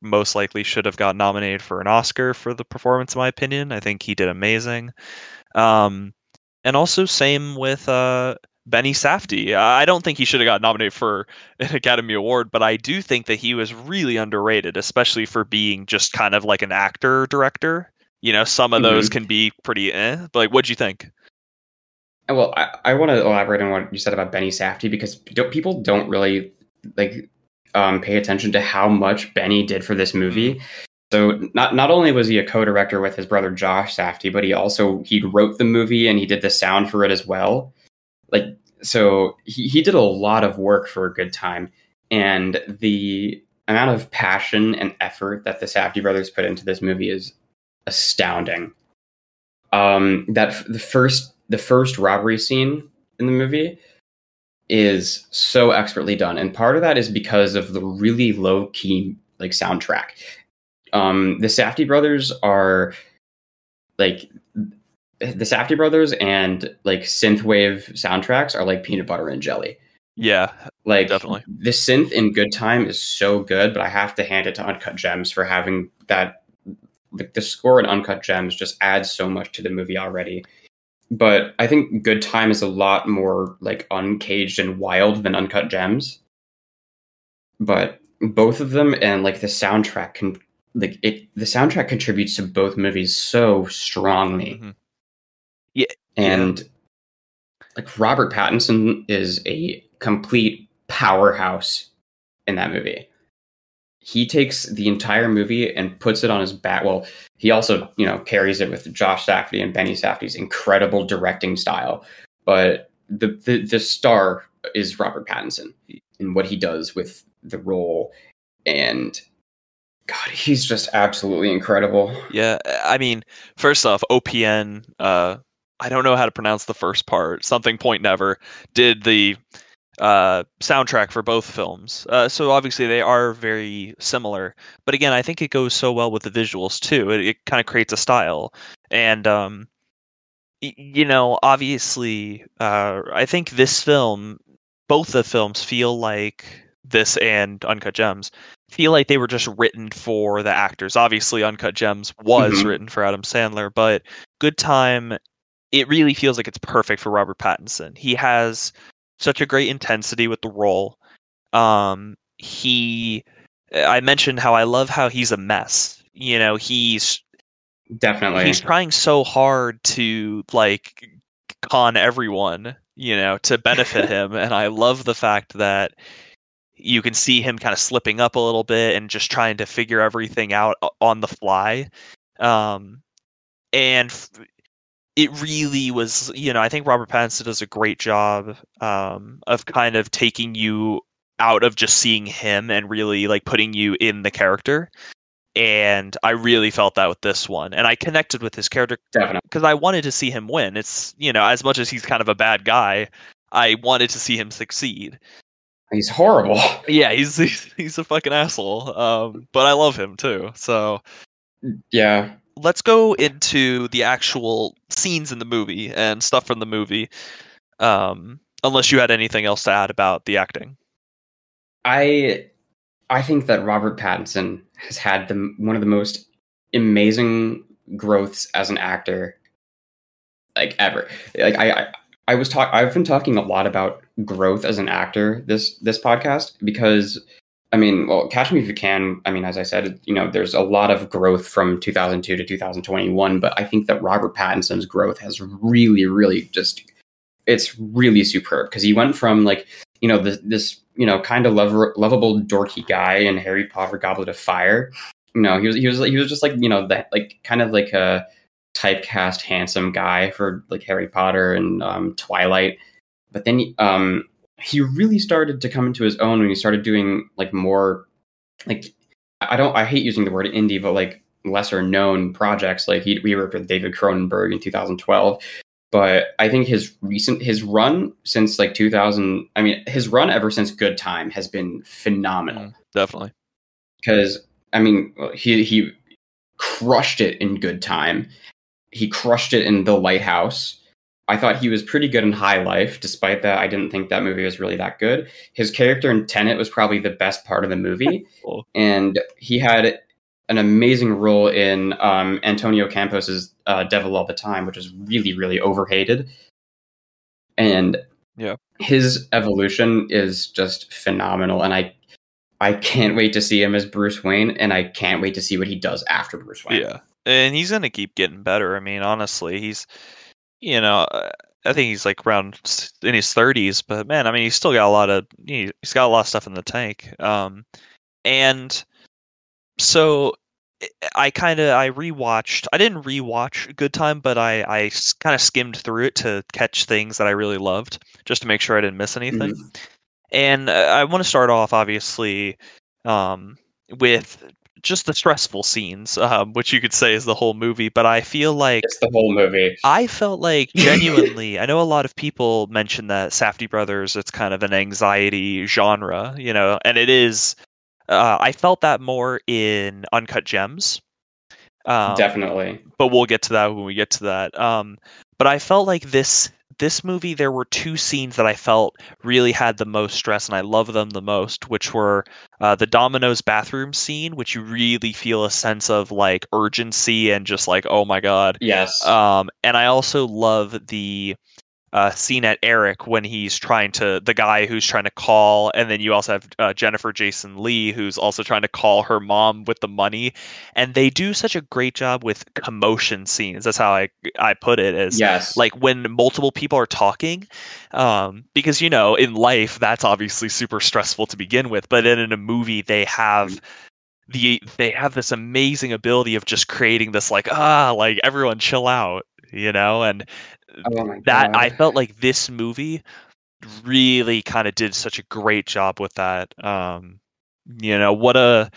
most likely should have got nominated for an Oscar for the performance, in my opinion. I think he did amazing. Um, and also same with uh, Benny Safdie. I don't think he should have got nominated for an Academy Award, but I do think that he was really underrated, especially for being just kind of like an actor director. You know, some of those can be pretty eh. But like, what'd you think?
Uh, Well, I, I want to elaborate on what you said about Benny Safdie because don't, people don't really like um, pay attention to how much Benny did for this movie. So not not only was he a co-director with his brother Josh Safdie, but he also he wrote the movie and he did the sound for it as well. Like so, he, he did a lot of work for a good time, and the amount of passion and effort that the Safdie brothers put into this movie is astounding. Um, that f- the first the first robbery scene in the movie is so expertly done, and part of that is because of the really low key like soundtrack. Um, the Safdie brothers are like the Safdie brothers and like synthwave soundtracks are like peanut butter and jelly.
Yeah,
Like
Definitely.
the synth in Good Time is so good, but I have to hand it to Uncut Gems for having that. The, the score in Uncut Gems just adds so much to the movie already. But I think Good Time is a lot more like uncaged and wild than Uncut Gems. But both of them and like the soundtrack can like it the soundtrack contributes to both movies so strongly.
Mhm.
And like Robert Pattinson is a complete powerhouse in that movie. He takes the entire movie and puts it on his back. Well, he also, you know, carries it with Josh Safdie and Benny Safdie's incredible directing style. But the, the the star is Robert Pattinson and what he does with the role. And God, he's just absolutely incredible.
yeah. I mean, first off, OPN. Uh, I don't know how to pronounce the first part. Something Point Never did the uh, soundtrack for both films. Uh, so obviously they are very similar. But again, I think it goes so well with the visuals too. It, it kind of creates a style. And um, y- you know, obviously, uh, I think this film, both the films, feel like this and Uncut Gems feel like they were just written for the actors. Obviously, Uncut Gems was
Mhm.
written for Adam Sandler, but Good Time, it really feels like it's perfect for Robert Pattinson. He has such a great intensity with the role. Um, he, I mentioned how I love how he's a mess. You know, he's
definitely
he's trying so hard to like con everyone, you know, to benefit him, and I love the fact that you can see him kind of slipping up a little bit and just trying to figure everything out on the fly. Um, and it really was, you know, I think Robert Pattinson does a great job um, of kind of taking you out of just seeing him and really like putting you in the character. And I really felt that with this one, and I connected with his character because I wanted to see him win. It's you know, as much as he's kind of a bad guy, I wanted to see him succeed.
he's horrible.
Yeah, he's he's, he's a fucking asshole. Um, but I love him too. So
Yeah,
let's go into the actual scenes in the movie and stuff from the movie. Um, unless you had anything else to add about the acting.
I I think that Robert Pattinson has had the one of the most amazing growths as an actor like ever. Like I, I I was talk I've been talking a lot about growth as an actor this this podcast because I mean, well, Catch Me If You Can, I mean, as I said, you know, there's a lot of growth from 2002 to 2021, but I think that Robert Pattinson's growth has really really just it's really superb because he went from like, you know, this this, you know, kind of lover, lovable dorky guy in Harry Potter Goblet of Fire. You know, he was he was he was just like, you know, that like kind of like a typecast handsome guy for like Harry Potter and um, Twilight. But then um, he really started to come into his own when he started doing like more like I don't I hate using the word indie, but like lesser known projects. Like he we worked with David Cronenberg in 2012. But I think his recent his run since like 2000, I mean his run ever since Good Time has been phenomenal.
Mm, definitely.
Because I mean he he crushed it in Good Time. He crushed it in The Lighthouse. I thought he was pretty good in High Life. Despite that, I didn't think that movie was really that good. His character in Tenet was probably the best part of the movie,
Cool.
and he had an amazing role in um, Antonio Campos's uh, Devil All the Time, which is really, really overhated. And
Yeah.
his evolution is just phenomenal, and I, I can't wait to see him as Bruce Wayne, and I can't wait to see what he does after Bruce Wayne.
Yeah, and he's gonna keep getting better. I mean, honestly, he's, you know, uh, I think he's like around in his thirties, but man, I mean, he's still got a lot of he- he's got a lot of stuff in the tank. Um, and so I- I kind of I rewatched. I didn't rewatch Good Time, but I I kind of skimmed through it to catch things that I really loved, just to make sure I didn't miss anything. And uh, I want to start off, obviously, um, with just the stressful scenes, um, which you could say is the whole movie. But I feel like
It's the whole movie.
I felt like genuinely, I know a lot of people mention that Safdie Brothers, it's kind of an anxiety genre, you know, and it is. Uh, I felt that more in Uncut Gems. Um,
Definitely.
but we'll get to that when we get to that. Um, but I felt like this this movie there were two scenes that I felt really had the most stress, and I love them the most, which were uh, the Domino's bathroom scene, which you really feel a sense of like urgency and just like oh my god.
Yes.
Um, and I also love the uh, scene at Eric when he's trying to the guy who's trying to call, and then you also have uh, Jennifer Jason Leigh who's also trying to call her mom with the money, and they do such a great job with commotion scenes. That's how I I put it as
yes.
like when multiple people are talking um, because you know in life that's obviously super stressful to begin with but then in a movie they have the they have this amazing ability of just creating this like ah like everyone chill out you know and
oh
that
God.
i felt like this movie really kind of did such a great job with that um you know what a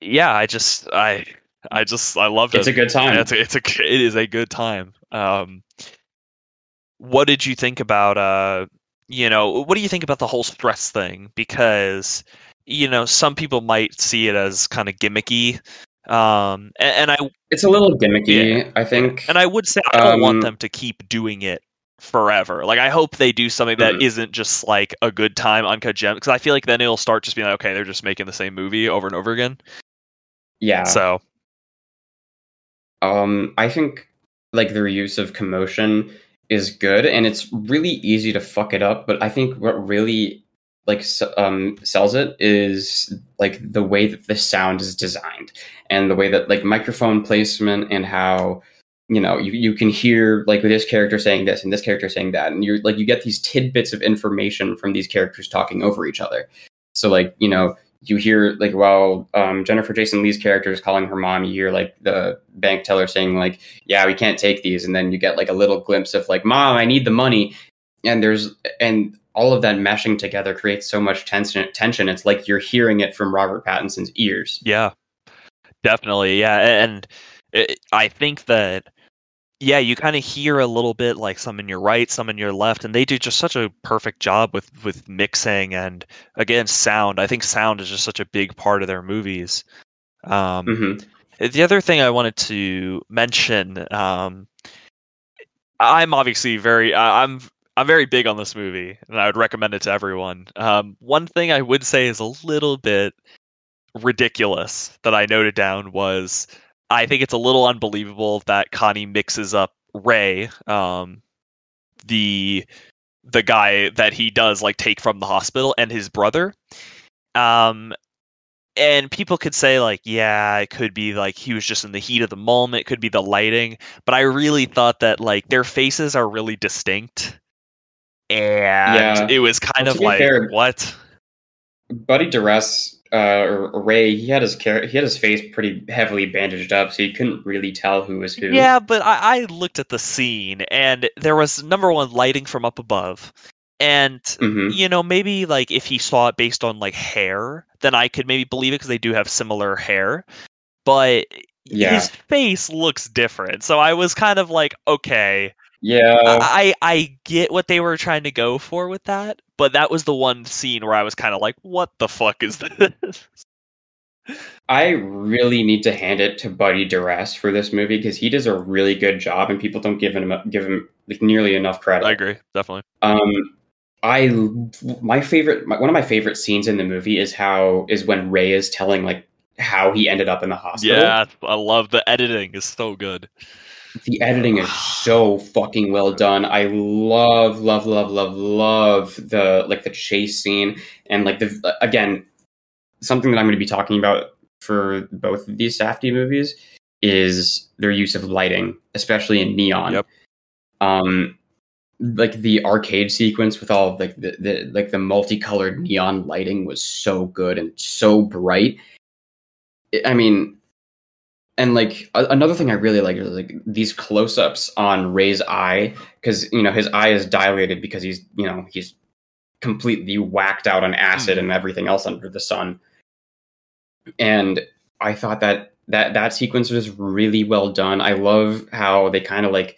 yeah i just i i just i loved it.
it's a good time.
it's a, it's a it is a good time. Um, what did you think about uh, you know, what do you think about the whole stress thing? Because you know, some people might see it as kind of gimmicky, um, and, and I
it's a little gimmicky, I think.
and I would say I don't want
Um,
them to keep doing it forever. Like I hope they do something that
Mhm.
isn't just like a good time uncut gem because I feel like then it'll start just being like, okay, they're just making the same movie over and over again.
yeah.
So
Um, I think like their use of commotion is good, and it's really easy to fuck it up. But I think what really like um, sells it is like the way that the sound is designed and the way that like microphone placement and how you know you, you can hear like this character saying this and this character saying that. And you're like you get these tidbits of information from these characters talking over each other. So like you know you hear like while um, Jennifer Jason Leigh's character is calling her mom, you hear like the bank teller saying like, "Yeah, we can't take these," and then you get like a little glimpse of like, "Mom, I need the money," and there's and all of that meshing together creates so much tension. Tension. It's like you're hearing it from Robert Pattinson's ears.
Yeah, definitely. Yeah, and it, I think that yeah, you kind of hear a little bit like some in your right, some in your left, and they do just such a perfect job with with mixing and again sound. I think sound is just such a big part of their movies. Um, mm-hmm. The other thing I wanted to mention, um, I'm obviously very, I'm I'm very big on this movie, and I would recommend it to everyone. Um, one thing I would say is a little bit ridiculous that I noted down was I think it's a little unbelievable that Connie mixes up Ray, um, the the guy that he does like take from the hospital, and his brother. Um, and people could say like, yeah, it could be like he was just in the heat of the moment. It could be the lighting, but I really thought that like their faces are really distinct, and yeah. it was kind well, of like fair, what.
Buddy Duress uh, Ray, he had his he had his face pretty heavily bandaged up, so you couldn't really tell who was who.
Yeah, but I, I looked at the scene, and there was number one lighting from up above, and mm-hmm. you know maybe like if he saw it based on like hair, then I could maybe believe it because they do have similar hair, but yeah. his face looks different. So I was kind of like, okay,
yeah.
I I get what they were trying to go for with that, but that was the one scene where I was kind of like, what the fuck is this?
I really need to hand it to Buddy Duress for this movie because he does a really good job, and people don't give him give him like nearly enough credit.
I agree, definitely.
Um, I my favorite my, one of my favorite scenes in the movie is how is when Ray is telling like how he ended up in the hospital.
Yeah, I love the editing; is so good.
The editing is so fucking well done. I love, love, love, love, love the like the chase scene and like the again something that I'm going to be talking about for both of these Safdie movies is their use of lighting, especially in neon. Yep. Um, like the arcade sequence with all like the, the like the multicolored neon lighting was so good and so bright. I mean, and like a- another thing I really like is like these close-ups on Ray's eye because you know his eye is dilated because he's you know he's completely whacked out on acid mm. and everything else under the sun. And I thought that that that sequence was really well done. I love how they kind of like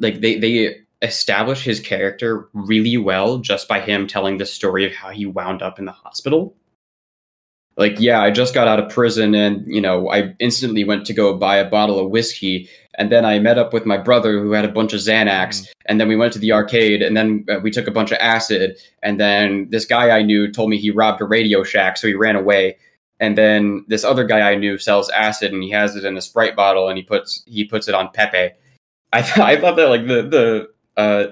like they they establish his character really well just by him telling the story of how he wound up in the hospital like yeah i just got out of prison and you know i instantly went to go buy a bottle of whiskey. And then i met up with my brother who had a bunch of xanax. Mm. and then we went to the arcade and then uh, we took a bunch of acid. And then this guy i knew told me he robbed a radio shack so he ran away. And then this other guy i knew sells acid and he has it in a sprite bottle and he puts he puts it on pepe. I, th- I thought that like the the uh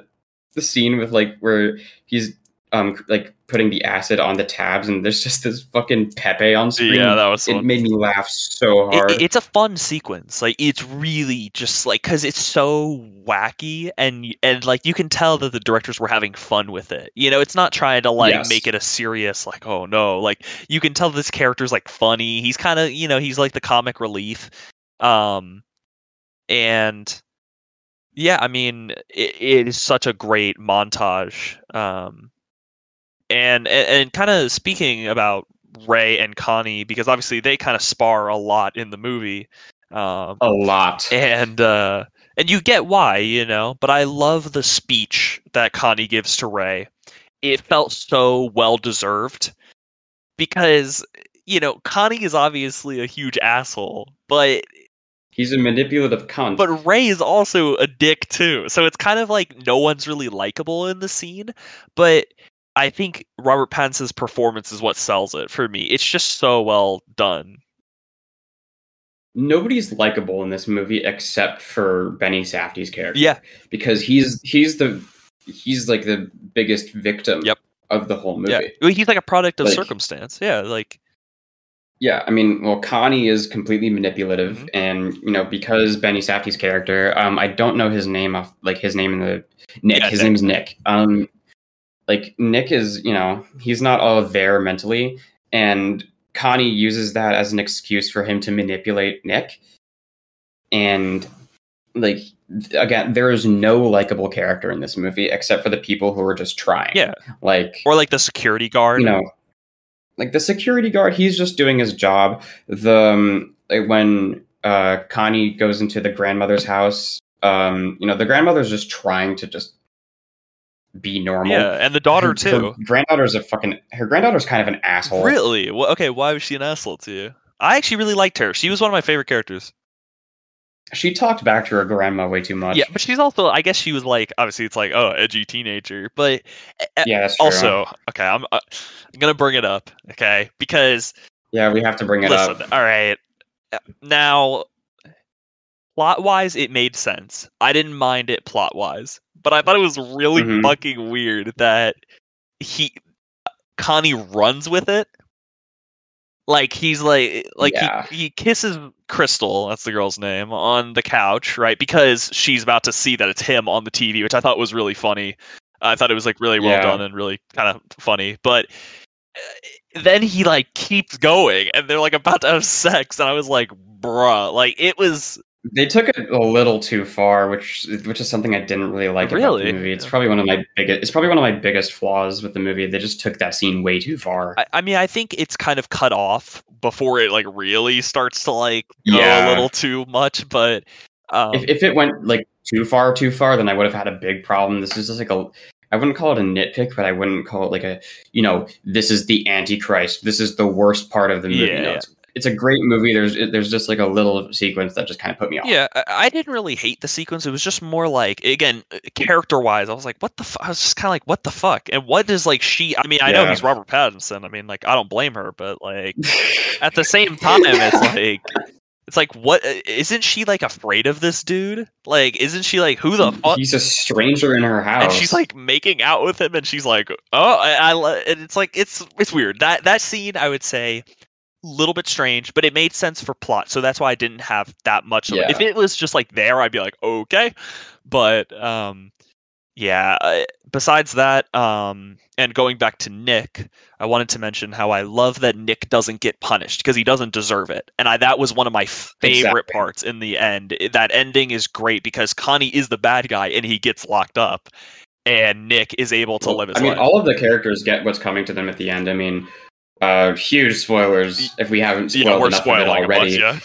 the scene with like where he's um like putting the acid on the tabs and there's just this fucking Pepe on screen.
Yeah, that was.
It fun. made me laugh so hard.
It, it's a fun sequence. Like it's really just like because it's so wacky and and like you can tell that the directors were having fun with it. You know, it's not trying to like yes. make it a serious like oh no. Like you can tell this character's like funny. He's kind of you know he's like the comic relief. Um, and yeah, I mean it, it is such a great montage. Um and and, and kind of speaking about Ray and Connie because obviously they kind of spar a lot in the movie. Um,
a lot,
and uh, and you get why, you know. But I love the speech that Connie gives to Ray. It felt so well deserved because you know Connie is obviously a huge asshole, but
He's a manipulative cunt.
But Ray is also a dick too. So it's kind of like no one's really likable in the scene. But I think Robert Pattinson's performance is what sells it for me. It's just so well done.
nobody's likable in this movie except for Benny Safdie's character.
Yeah,
because he's he's the he's like the biggest victim
Yep.
of the whole movie.
yeah. He's like a product of
Like-
circumstance. Yeah, like
Yeah, I mean, well, Connie is completely manipulative,
Mhm.
and you know because Benny Safdie's character, um, I don't know his name off, like his name in the Nick.
Yeah,
his
Nick.
name's Nick. Um, like Nick is, you know, he's not all there mentally, and Connie uses that as an excuse for him to manipulate Nick, and like again, there is no likable character in this movie except for the people who are just trying.
Yeah.
like
or like the security guard.
you know, like the security guard, he's just doing his job. The um, like when uh, Connie goes into the grandmother's house, um, you know, the grandmother's just trying to just be normal.
yeah, and the daughter
Her-
too.
Her granddaughter's a fucking. Her granddaughter's kind of an asshole.
Really? Well, okay, why was she an asshole to you? I actually really liked her. She was one of my favorite characters.
She talked back to her grandma way too much.
Yeah, but she's also I guess she was like obviously it's like oh edgy teenager, but uh,
yeah, that's true.
also okay I'm uh, I'm gonna bring it up okay because
yeah, we have to bring it
listen
up.
all right uh, now plot wise it made sense. I didn't mind it plot wise, but I thought it was really
Mhm.
fucking weird that he Connie runs with it. Like he's like like
Yeah.
he, he kisses Crystal, that's the girl's name, on the couch, right? Because she's about to see that it's him on the TV, which I thought was really funny. I thought it was like really well
Yeah.
done and really kind of funny. But uh, then he like keeps going and they're like about to have sex and I was like, bruh, like it was
They took it a little too far, which which is something I didn't really like about the movie. It's probably one of my biggest. It's probably one of my biggest flaws with the movie. They just took that scene way too far.
I, I mean, I think it's kind of cut off before it like really starts to like go
Yeah.
a little too much. But um,
if if it went like too far, too far, then I would have had a big problem. This is just like a. I wouldn't call it a nitpick, but I wouldn't call it like a. You know, this is the Antichrist. This is the worst part of the movie.
Yeah,
No. It's, it's a great movie. There's there's just like a little sequence that just kind of put me off.
yeah, I, didn't really hate the sequence. It was just more like again, uh, character wise, I was like, what the? Fu-? I was just kind of like, what the fuck? And what is like she? I mean, I know he's Robert Pattinson. I mean, like I don't blame her, but like at the same time, it's like. It's like what uh, isn't she like afraid of this dude? Like isn't she like who the fuck
He's a stranger in her house,
and she's like making out with him and she's like oh i, I and it's like it's it's weird that that scene i would say little bit strange but it made sense for plot so that's why i didn't have that much of it.
Yeah.
if it was just like there i'd be like okay but um yeah besides that um and going back to nick i wanted to mention how i love that nick doesn't get punished because he doesn't deserve it and i that was one of my favorite
Exactly.
parts in the end that ending is great because connie is the bad guy and he gets locked up and nick is able to
Well,
live his
I mean,
life
all of the characters get what's coming to them at the end. I mean, uh, huge spoilers if we haven't spoiled
yeah
enough of it
spoiling a bunch,
already.
yeah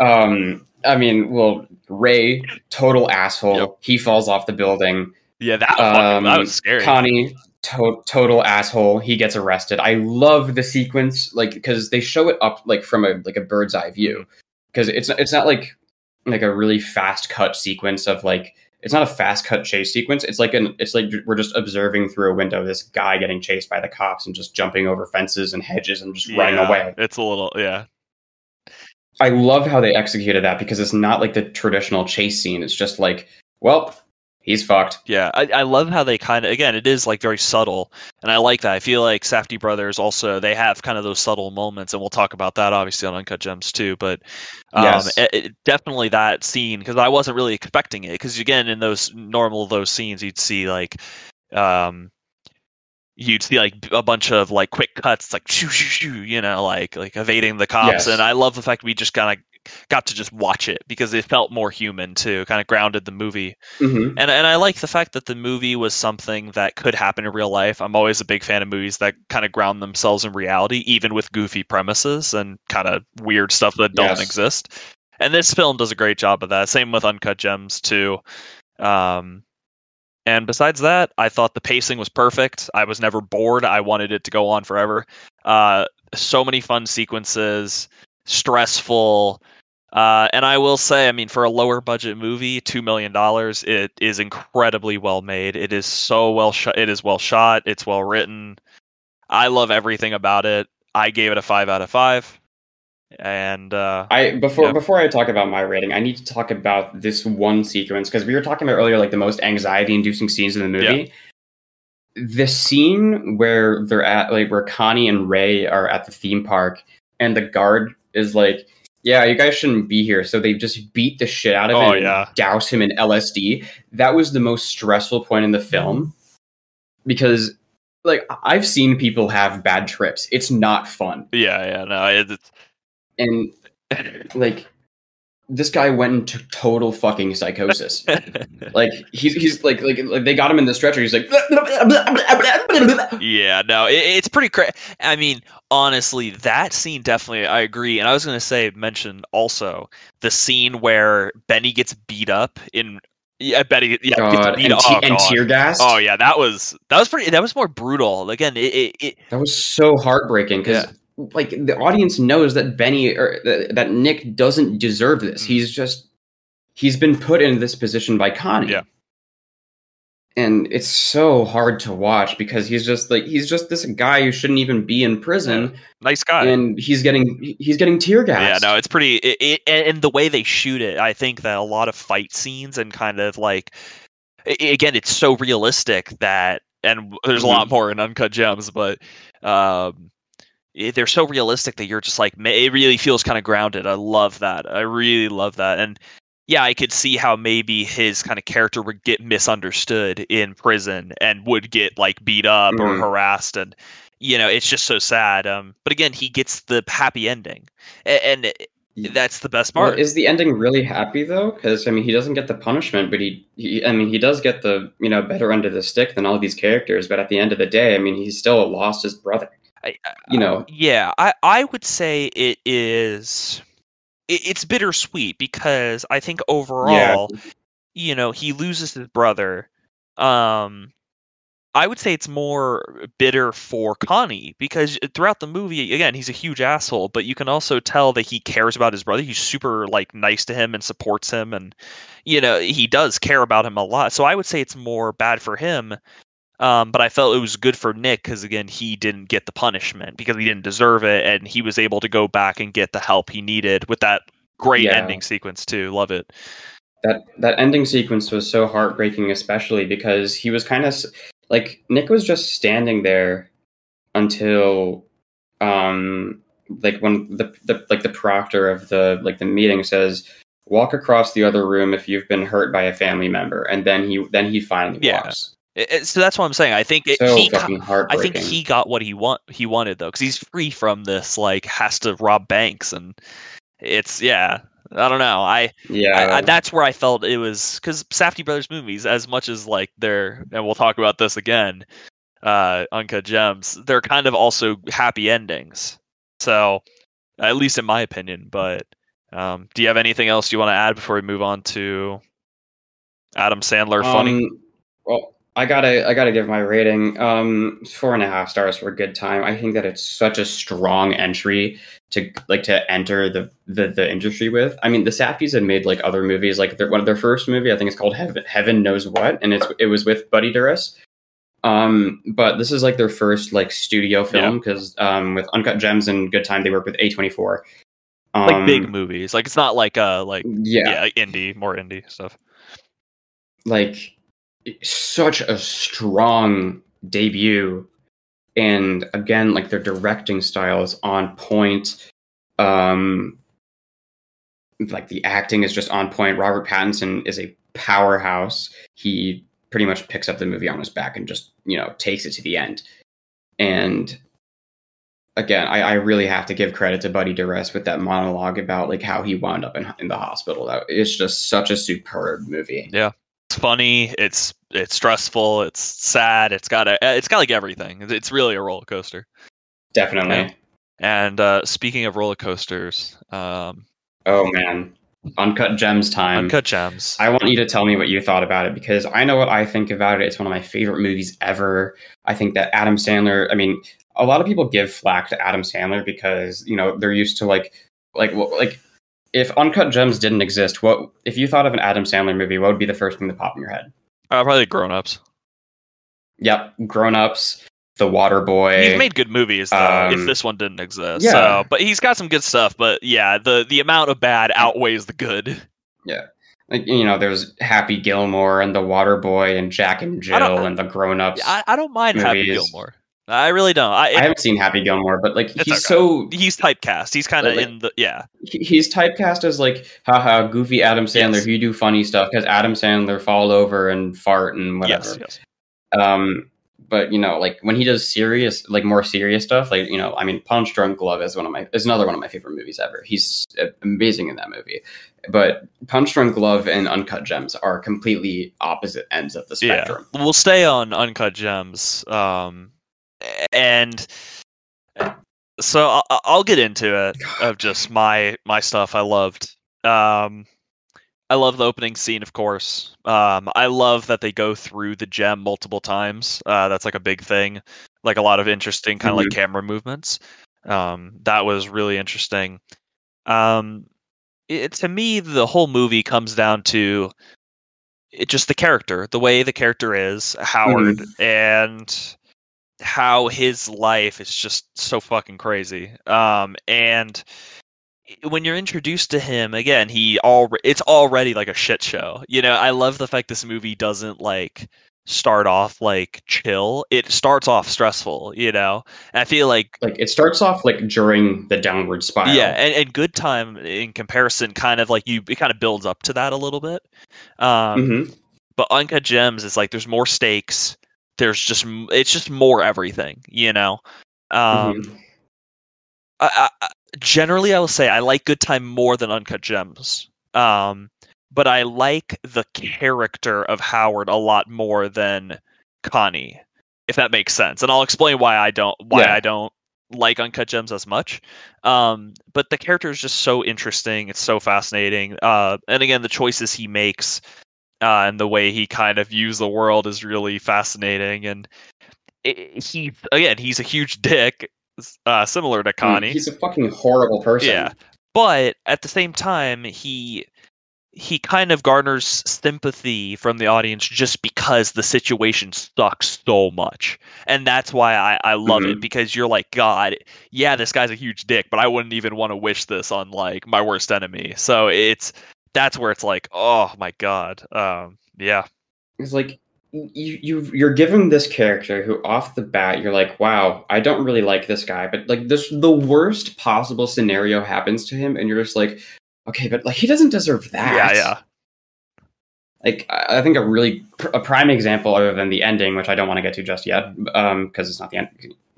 Um, I mean, well, Ray, total asshole.
Yep.
He falls off the building.
yeah that, fucking- that
Um,
was scary
Connie, to- total asshole. He gets arrested. I love the sequence, like because they show it up like from a like a bird's eye view. Because it's it's not like like a really fast cut sequence of like it's not a fast cut chase sequence. It's like an it's like we're just observing through a window this guy getting chased by the cops and just jumping over fences and hedges and just running away.
it's a little yeah
I love how they executed that because it's not like the traditional chase scene. It's just like, well, he's fucked.
Yeah, I, I love how they kind of again it is like very subtle, and I like that. I feel like Safdie brothers also they have kind of those subtle moments, and we'll talk about that obviously on Uncut Gems too. But um,
Yes.
it, it- definitely that scene because I wasn't really expecting it because again in those normal those scenes you'd see like um you'd see like a bunch of like quick cuts like shoo shoo shoo you know like like evading the cops
Yes.
and I love the fact we just kind of got to just watch it because it felt more human too kind of grounded the movie
hmm
and and I like the fact that the movie was something that could happen in real life. I'm always a big fan of movies that kind of ground themselves in reality, even with goofy premises and kind of weird stuff that don't exist. And this film does a great job of that. Same with Uncut Gems too. Um, and besides that, I thought the pacing was perfect. I was never bored. I wanted it to go on forever. Uh, so many fun sequences, stressful. Uh, and I will say, I mean, for a lower budget movie, two million dollars, it is incredibly well made. It is so well shot. It is well shot. It's well written. I love everything about it. I gave it a five out of five. And uh,
I before
Yeah.
before I talk about my rating, I need to talk about this one sequence because we were talking about earlier, like the most anxiety-inducing scenes in the movie. The scene where they're at, like where Connie and Ray are at the theme park, and the guard is like, "Yeah, you guys shouldn't be here," so they just beat the shit out of
Oh,
him, and
yeah.
douse him in LSD. That was the most stressful point in the film because, like, I've seen people have bad trips. It's not fun,
yeah, yeah, no, it's
and like this guy went into total fucking psychosis. like he's he's like, like like they got him in the stretcher. He's like,
yeah, no, it, it's pretty crazy. I mean, honestly, that scene definitely, I agree. And I was gonna say, mention also the scene where Benny gets beat up in. Yeah, Benny. Yeah,
God, and,
up.
te-
oh,
and tear gas.
Oh yeah, that was that was pretty. That was more brutal. Again, it, it, it
That was so heartbreaking because like the audience knows that Benny or that, that Nick doesn't deserve this.
Mm.
He's just he's been put in this position by Connie.
Yeah.
And it's so hard to watch because he's just like he's just this guy who shouldn't even be in prison,
nice guy.
and he's getting he's getting tear gas.
Yeah, no, it's pretty. It, it, and the way they shoot it, I think that a lot of fight scenes and kind of like, again, it's so realistic that, and there's a lot more in Uncut Gems, but um, they're so realistic that you're just like, it really feels kind of grounded. I love that. I really love that. And yeah, I could see how maybe his kind of character would get misunderstood in prison and would get like beat up or
Mhm.
harassed and you know it's just so sad um but again he gets the happy ending A- and, that's the best
Well,
part
is the ending really happy though? Because I mean, he doesn't get the punishment, but he, he, I mean, he does get the you know better end of the stick than all these characters. But at the end of the day, I mean, he still lost his brother.
I-
You know,
yeah i i would say it is it, it's bittersweet because i think overall you know he loses his brother um i would say it's more bitter for connie because throughout the movie again he's a huge asshole but you can also tell that he cares about his brother he's super like nice to him and supports him and you know he does care about him a lot so i would say it's more bad for him um, but I felt it was good for Nick because again he didn't get the punishment because he didn't deserve it, and he was able to go back and get the help he needed with that great
Yeah.
ending sequence too. Love it.
that that ending sequence was so heartbreaking, especially because he was kind of like Nick was just standing there until, um, like when the, the like the proctor of the like the meeting says. Walk across the other room if you've been hurt by a family member, and then he then he finally
Yeah.
walks.
It- it- so that's what I'm saying. I think it,
So
he got- I think he got what he want he wanted though, because he's free from this like has to rob banks and it's yeah. I don't know. I,
yeah,
I, I that's where I felt it was because Safdie Brothers movies, as much as like they're and we'll talk about this again, uh, Uncut Gems, they're kind of also happy endings. So at least in my opinion. But um, do you have anything else you want to add before we move on to Adam Sandler? Funny.
Um, well, I gotta, I gotta give my rating. Um, four and a half stars for a good time. I think that it's such a strong entry to like to enter the the, the industry with. I mean, the Safdies had made like other movies. Like their, one of their first movie, I think it's called Heaven, Heaven Knows What, and it's it was with Buddy Duress. Um, but this is like their first like studio film because um, with Uncut Gems and Good Time, they worked with A twenty four. Um,
like big movies. Like it's not like uh like
yeah,
yeah, indie, more indie stuff.
like such a strong debut. And again like their directing style is on point. Um like the acting is just on point. Robert pattinson is a powerhouse. He pretty much picks up the movie on his back and just you know takes it to the end. And again i, I really have to give credit to buddy duress with that monologue about like how he wound up in, in the hospital. That it's just such a superb movie
It's funny. It's it's stressful. It's sad. It's got a, it's got like everything. It's- really a roller coaster.
definitely.
And uh, speaking of roller coasters, um,
Oh man, Uncut Gems time.
Uncut Gems.
I want you to tell me what you thought about it because I know what I think about it. It's one of my favorite movies ever. I think that Adam Sandler. I mean, a lot of people give flack to Adam Sandler because you know they're used to like, like, like. If Uncut Gems didn't exist, what if you thought of an Adam Sandler movie? What would be the first thing that popped in your head?
Uh, probably Grown Ups.
Yep, Grown Ups. The Water Boy.
He's made good movies though. if
Um,
this one didn't exist,
yeah.
so but he's got some good stuff. But yeah, the the amount of bad outweighs the good. Yeah.
Like you know, there's Happy Gilmore and The Water Boy and Jack and Jill and the Grown Ups.
I, I don't mind Happy Gilmore. I really don't. I,
I haven't seen Happy Gilmore, but like he's
okay.
so
he's typecast. He's kind of
Like-
in the yeah.
he's typecast as like haha goofy Adam Sandler
Yes.
who do funny stuff because Adam Sandler fall over and fart and whatever.
Yes, yes.
Um, but you know, like when he does serious, like more serious stuff, like you know, I mean, Punch Drunk Love is one of my is another one of my favorite movies ever. He's uh, amazing in that movie. But Punch Drunk Love and Uncut Gems are completely opposite ends of the spectrum.
Yeah. We'll stay on Uncut Gems. Um, and so I'll, I'll get into it of just my my stuff I loved. Um, I love the opening scene, of course. Um, I love that they go through the gem multiple times. Uh, that's like a big thing. Like a lot of interesting kind of like camera movements. Um, that was really interesting. Um, it, to me, the whole movie comes down to it just the character, the way the character is, Howard, and how his life is just so fucking crazy. Um, and when you're introduced to him again, he all it's already like a shit show. You know, I love the fact this movie doesn't like start off like chill. It starts off stressful. You know, and I feel like
Like it starts off like during the downward spiral.
yeah, and, and Good Time in comparison, kind of like you, it kind of builds up to that a little bit. Um,
Mhm.
but Uncut Gems is like there's more stakes. There's just it's just more everything, you know. Um,
Mhm.
I, I, I- generally, I will say I like Good Time more than Uncut Gems. Um, but I like the character of Howard a lot more than Connie, if that makes sense. And I'll explain why I don't why
Yeah.
I don't like Uncut Gems as much. Um, but the character is just so interesting. It's so fascinating. Uh, and again, the choices he makes uh, and the way he kind of views the world is really fascinating. And it, he again, he's a huge dick, uh, similar to Connie.
He's a fucking horrible person.
Yeah. But at the same time, he he kind of garners sympathy from the audience just because the situation sucks so much. And that's why I, I love it
Mhm.
because you're like, God, yeah, this guy's a huge dick, but I wouldn't even want to wish this on like my worst enemy. So it's that's where it's like, oh my God. Um yeah.
It's like you you you're given this character who off the bat you're like, wow, I don't really like this guy, but like this the worst possible scenario happens to him, and you're just like, okay, but like he doesn't deserve that.
Yeah, yeah.
Like I I think a really pr- a prime example, other than the ending, which I don't want to get to just yet, um, because it's not the end,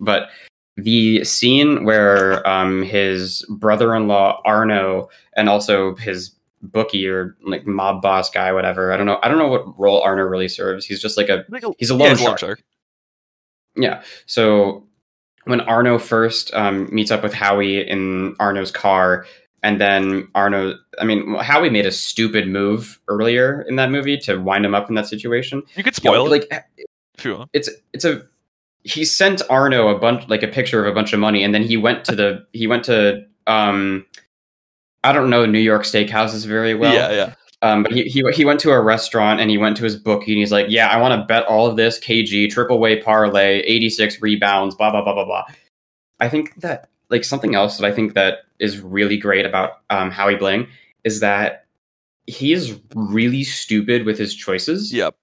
but the scene where um his brother-in-law Arno and also his bookie or like mob boss guy, whatever. I don't know. I don't know what role Arno really serves. He's just like a He's a
Yeah,
loan
he's a
shark.
shark.
Yeah. So when Arno first um, meets up with Howie in Arno's car, and then Arno, I mean, Howie made a stupid move earlier in that movie to wind him up in that situation.
You could
You know,
spoil it
like
if you want.
it's it's a he sent Arno a bunch like a picture of a bunch of money, and then he went to the he went to um I don't know New York steakhouses very well.
yeah, yeah.
Um, but he, he he went to a restaurant and he went to his bookie and he's like, "Yeah, I want to bet all of this KG triple way parlay, eighty six rebounds, blah blah blah blah blah." I think that like something else that I think that is really great about um, Howie Bling is that he is really stupid with his choices.
Yep.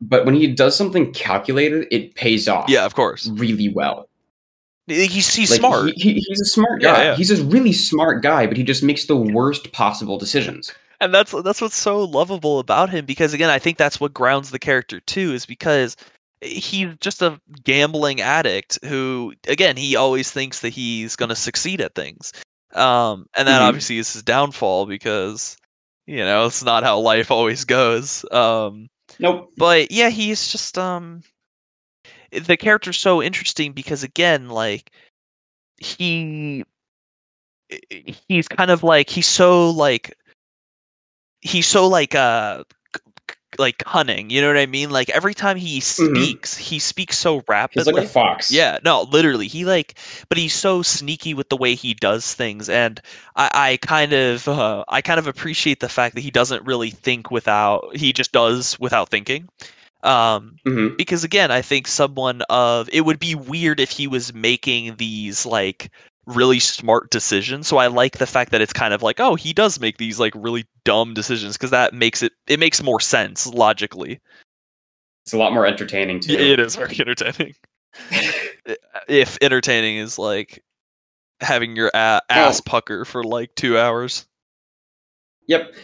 But when he does something calculated, it pays off.
Yeah, of course.
really well.
He's he's
Like,
smart.
He, he- he's a smart guy.
yeah.
He's a really smart guy, but he just makes the worst possible decisions.
and that's that's what's so lovable about him because again i think that's what grounds the character too is because he's just a gambling addict who again he always thinks that he's going to succeed at things um and that
Mhm.
obviously is his downfall because you know it's not how life always goes um
Nope.
but yeah he's just um the character's so interesting because again like he he's kind of like he's so like he's so like uh like cunning you know what i mean like every time he speaks he speaks so rapidly.
He's like a fox.
yeah, no, literally. He like, but he's so sneaky with the way he does things, and I, I kind of, uh, I kind of appreciate the fact that he doesn't really think without, he just does without thinking. Um,
Mhm.
because again, I think someone of it would be weird if he was making these like really smart decisions. So I like the fact that it's kind of like, oh, he does make these like really dumb decisions because that makes it it makes more sense logically.
It's a lot more entertaining too.
It is very entertaining. if entertaining is like having your a- ass
Oh.
pucker for like two hours.
Yep.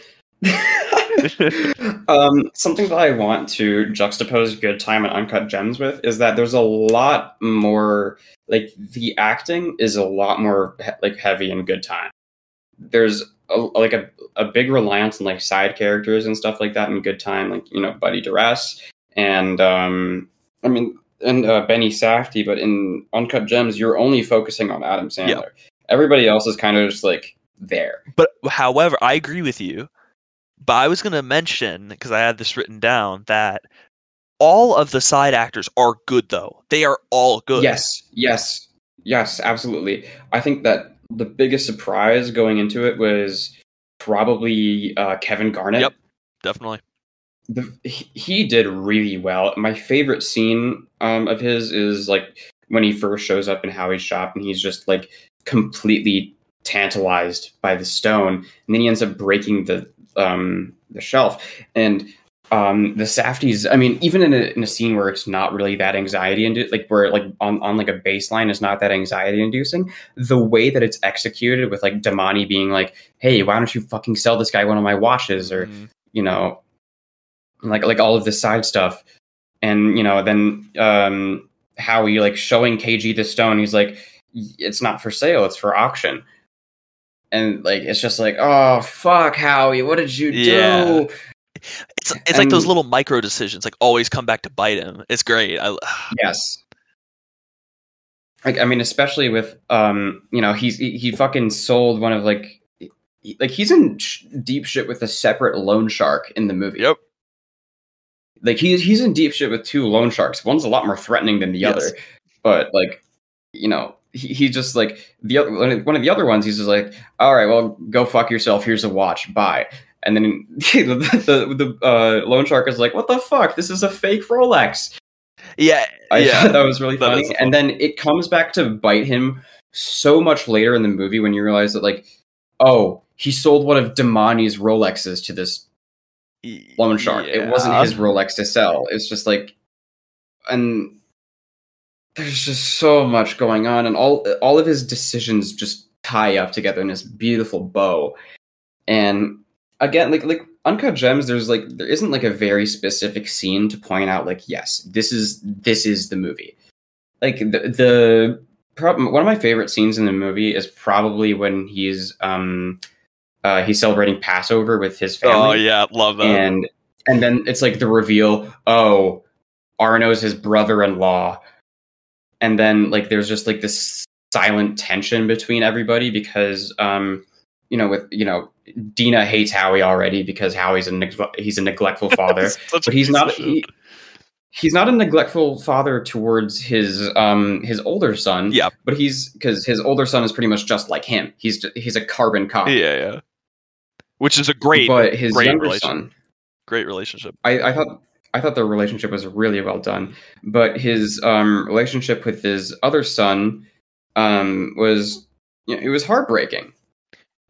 um, something that I want to juxtapose Good Time and Uncut Gems with is that there's a lot more like the acting is a lot more like heavy in Good Time. There's a, like a, a big reliance on like side characters and stuff like that in Good Time, like you know Buddy Duress and um, I mean and uh, Benny Safdie, but in Uncut Gems you're only focusing on Adam Sandler.
Yeah.
Everybody else is kind of just like there.
But however, I agree with you. But I was going to mention because I had this written down that all of the side actors are good though. They are all good.
Yes, yes, yes, absolutely. I think that the biggest surprise going into it was probably uh, Kevin Garnett.
Yep. definitely.
The, he, he did really well. My favorite scene um, of his is like when he first shows up in Howie's shop and he's just like completely tantalized by the stone, and then he ends up breaking the um, the shelf. And um the Safdies i mean even in a, in a scene where it's not really that anxiety inducing, like where like on, on like a baseline is not that anxiety inducing the way that it's executed with like Demany being like hey why don't you fucking sell this guy one of my watches? or
Mhm.
you know like like all of this side stuff. And you know then um howie like showing kg the stone. He's like it's not for sale. It's for auction and like it's just like oh fuck howie what did you
Yeah.
do
It's it's like those little micro decisions like always come back to bite him. It's great. I,
Yes. Like I mean, especially with um, you know, he's he, he fucking sold one of like, he- like he's in sh- deep shit with a separate loan shark in the movie.
Yep.
Like he's he's in deep shit with two loan sharks. One's a lot more threatening than the
Yes.
other, but like, you know, he, he just like the other one of- the other ones. He's just like, all right, well, go fuck yourself. Here's a watch. Bye. And then the the, the uh, loan shark is like, what the fuck? This is a fake Rolex.
yeah,
I
yeah.
thought that was really funny.
is.
And then it comes back to bite him so much later in the movie when you realize that, like, oh, he sold one of Demany's Rolexes to this loan shark. It wasn't his Rolex to sell. It's just like, and there's just so much going on, and all all of his decisions just tie up together in this beautiful bow. And again, like like uncut gems, there's like there isn't like a very specific scene to point out like yes, this is this is the movie. Like the the prob- one of my favorite scenes in the movie is probably when he's um uh he's celebrating Passover with his family
Oh yeah, love that.
and and then it's like the reveal oh arno's his brother-in-law and then like there's just like this silent tension between everybody because um you know with you know dina hates howie already because howie's a neg- he's a neglectful father but he's not he, he's not a neglectful father towards his um his older son
Yeah.
but he's because his older son is pretty much just like him he's he's a carbon copy
yeah, yeah. Which is a great,
but his
great
younger
relation-
son
great relationship.
I, I thought I thought their relationship was really well done, but his um, relationship with his other son um, was you know, it was heartbreaking.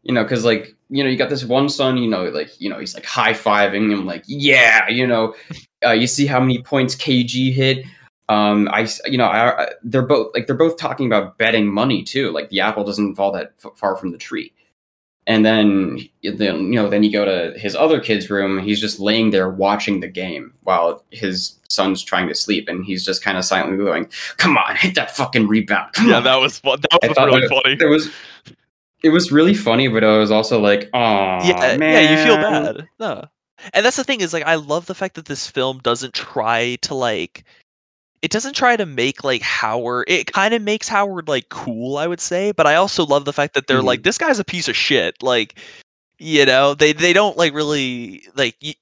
You know, because like you know, you got this one son. You know, like you know, he's like high fiving him, like yeah, you know, uh, you see how many points KG hit. Um, I you know, I, I- they're both like they're both talking about betting money too. Like the apple doesn't fall that f- far from the tree. And then, then you know, then you go to his other kid's room. He's just laying there watching the game while his son's trying to sleep, and he's just kind of silently going, "Come on, hit that fucking rebound!" Come
Yeah,
on."
that was fun. That was really
that-
funny.
it was. It was really funny, but I was also like, "Oh
yeah,
man,
yeah, you feel bad. No. And that's the thing is like I love the fact that this film doesn't try to like it doesn't try to make like Howard it kind of makes Howard like cool, I would say, but I also love the fact that they're
Mhm.
like this guy's a piece of shit. Like you know, they they don't like really like y-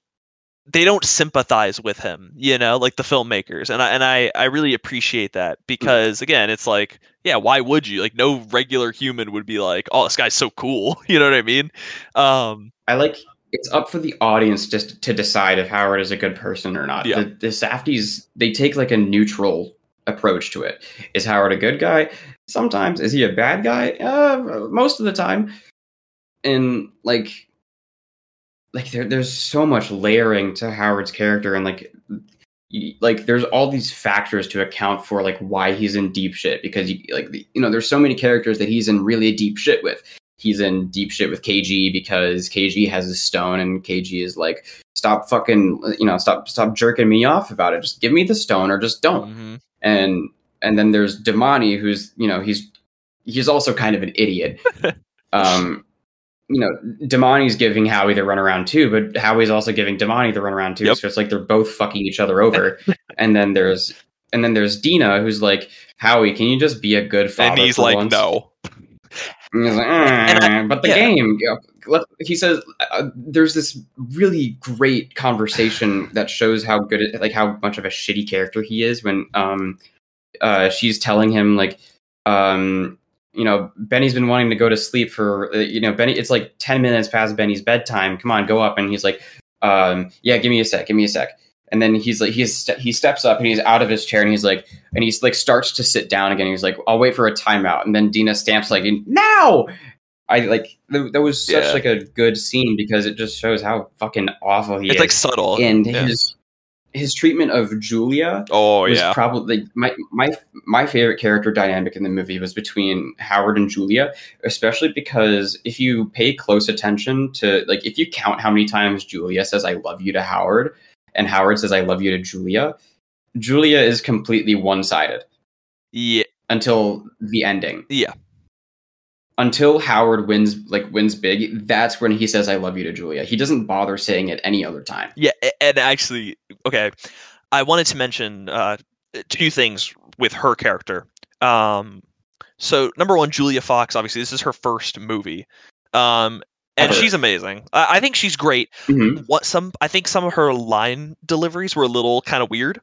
they don't sympathize with him, you know, like the filmmakers. And I and I I really appreciate that because again, it's like yeah, why would you? Like no regular human would be like, "Oh, this guy's so cool." You know what I mean? Um
I like it's up for the audience just to decide if Howard is a good person or not.
Yeah.
The, the Safdies they take like a neutral approach to it. Is Howard a good guy? Sometimes. Is he a bad guy? Uh, most of the time. And like, like there, there's so much layering to Howard's character, and like, like there's all these factors to account for like why he's in deep shit because you, like you know there's so many characters that he's in really deep shit with he's in deep shit with KG because KG has his stone and KG is like, stop fucking, you know, stop, stop jerking me off about it. Just give me the stone or just don't.
Mhm.
And, and then there's Demany who's, you know, he's, he's also kind of an idiot. um, you know, Demany's giving Howie the runaround too, but Howie's also giving Demany the runaround too.
Yep.
So it's like they're both fucking each other over. and then there's, and then there's Dina who's like, Howie, can you just be a good father?
And he's like,
once?"
no.
And he's like,
And I-
"Mm, but the
yeah.
game, you know, he says, uh, there's this really great conversation that shows how good, it, like how much of a shitty character he is when um, uh, she's telling him like, um, you know, Benny's been wanting to go to sleep for, uh, you know, Benny. It's like ten minutes past Benny's bedtime. Come on, go up. And he's like, um, yeah, give me a sec, give me a sec. And then he's like, he's he steps up and he's out of his chair and he's like, and he's like starts to sit down again. He's like, I'll wait for a timeout. And then Dina stamps like, now. I like th- that was such
Yeah.
like a good scene because it just shows how fucking awful he is.
It's
is.
like subtle.
and
yeah.
his his treatment of Julia
oh
was
yeah.
probably my my my favorite character dynamic in the movie was between Howard and Julia, especially because if you pay close attention to like if you count how many times Julia says I love you to Howard and Howard says I love you to Julia, Julia is completely one-sided
yeah.
until the ending.
Yeah.
Until Howard wins like wins big, that's when he says I love you to Julia. He doesn't bother saying it any other time.
Yeah, and actually, okay, I wanted to mention uh, two things with her character. Um, so number one, Julia Fox. Obviously, this is her first movie, um, and she's amazing. I, I think she's great.
Mhm.
What some I think some of her line deliveries were a little kind of weird.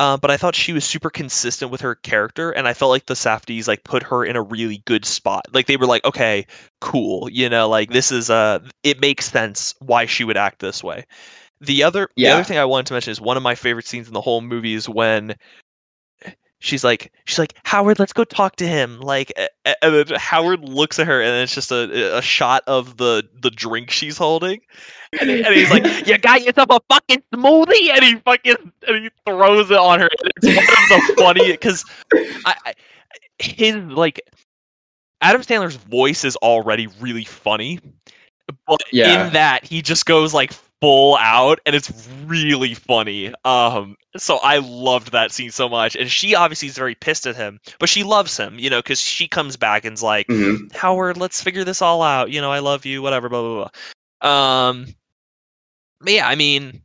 Uh, but I thought she was super consistent with her character, and I felt like the Safdies like put her in a really good spot. Like they were like, okay, cool, you know, like this is uh it makes sense why she would act this way. The other the other thing I wanted to mention is one of my favorite scenes in the whole movie is when she's like she's like Howard, let's go talk to him. Like and then Howard looks at her, and it's just a a shot of the the drink she's holding, and, and he's like, "You got yourself a fucking smoothie," and he fucking and he throws it on her. And it's one of the funny because I, I his like Adam Sandler's voice is already really funny, but
Yeah.
in that he just goes like full out, and it's really funny. Um, so I loved that scene so much, and she obviously is very pissed at him, but she loves him, you know, because she comes back and's like,
Mhm.
Howard, let's figure this all out. You know, I love you, whatever, blah blah blah. Um, but yeah, I mean,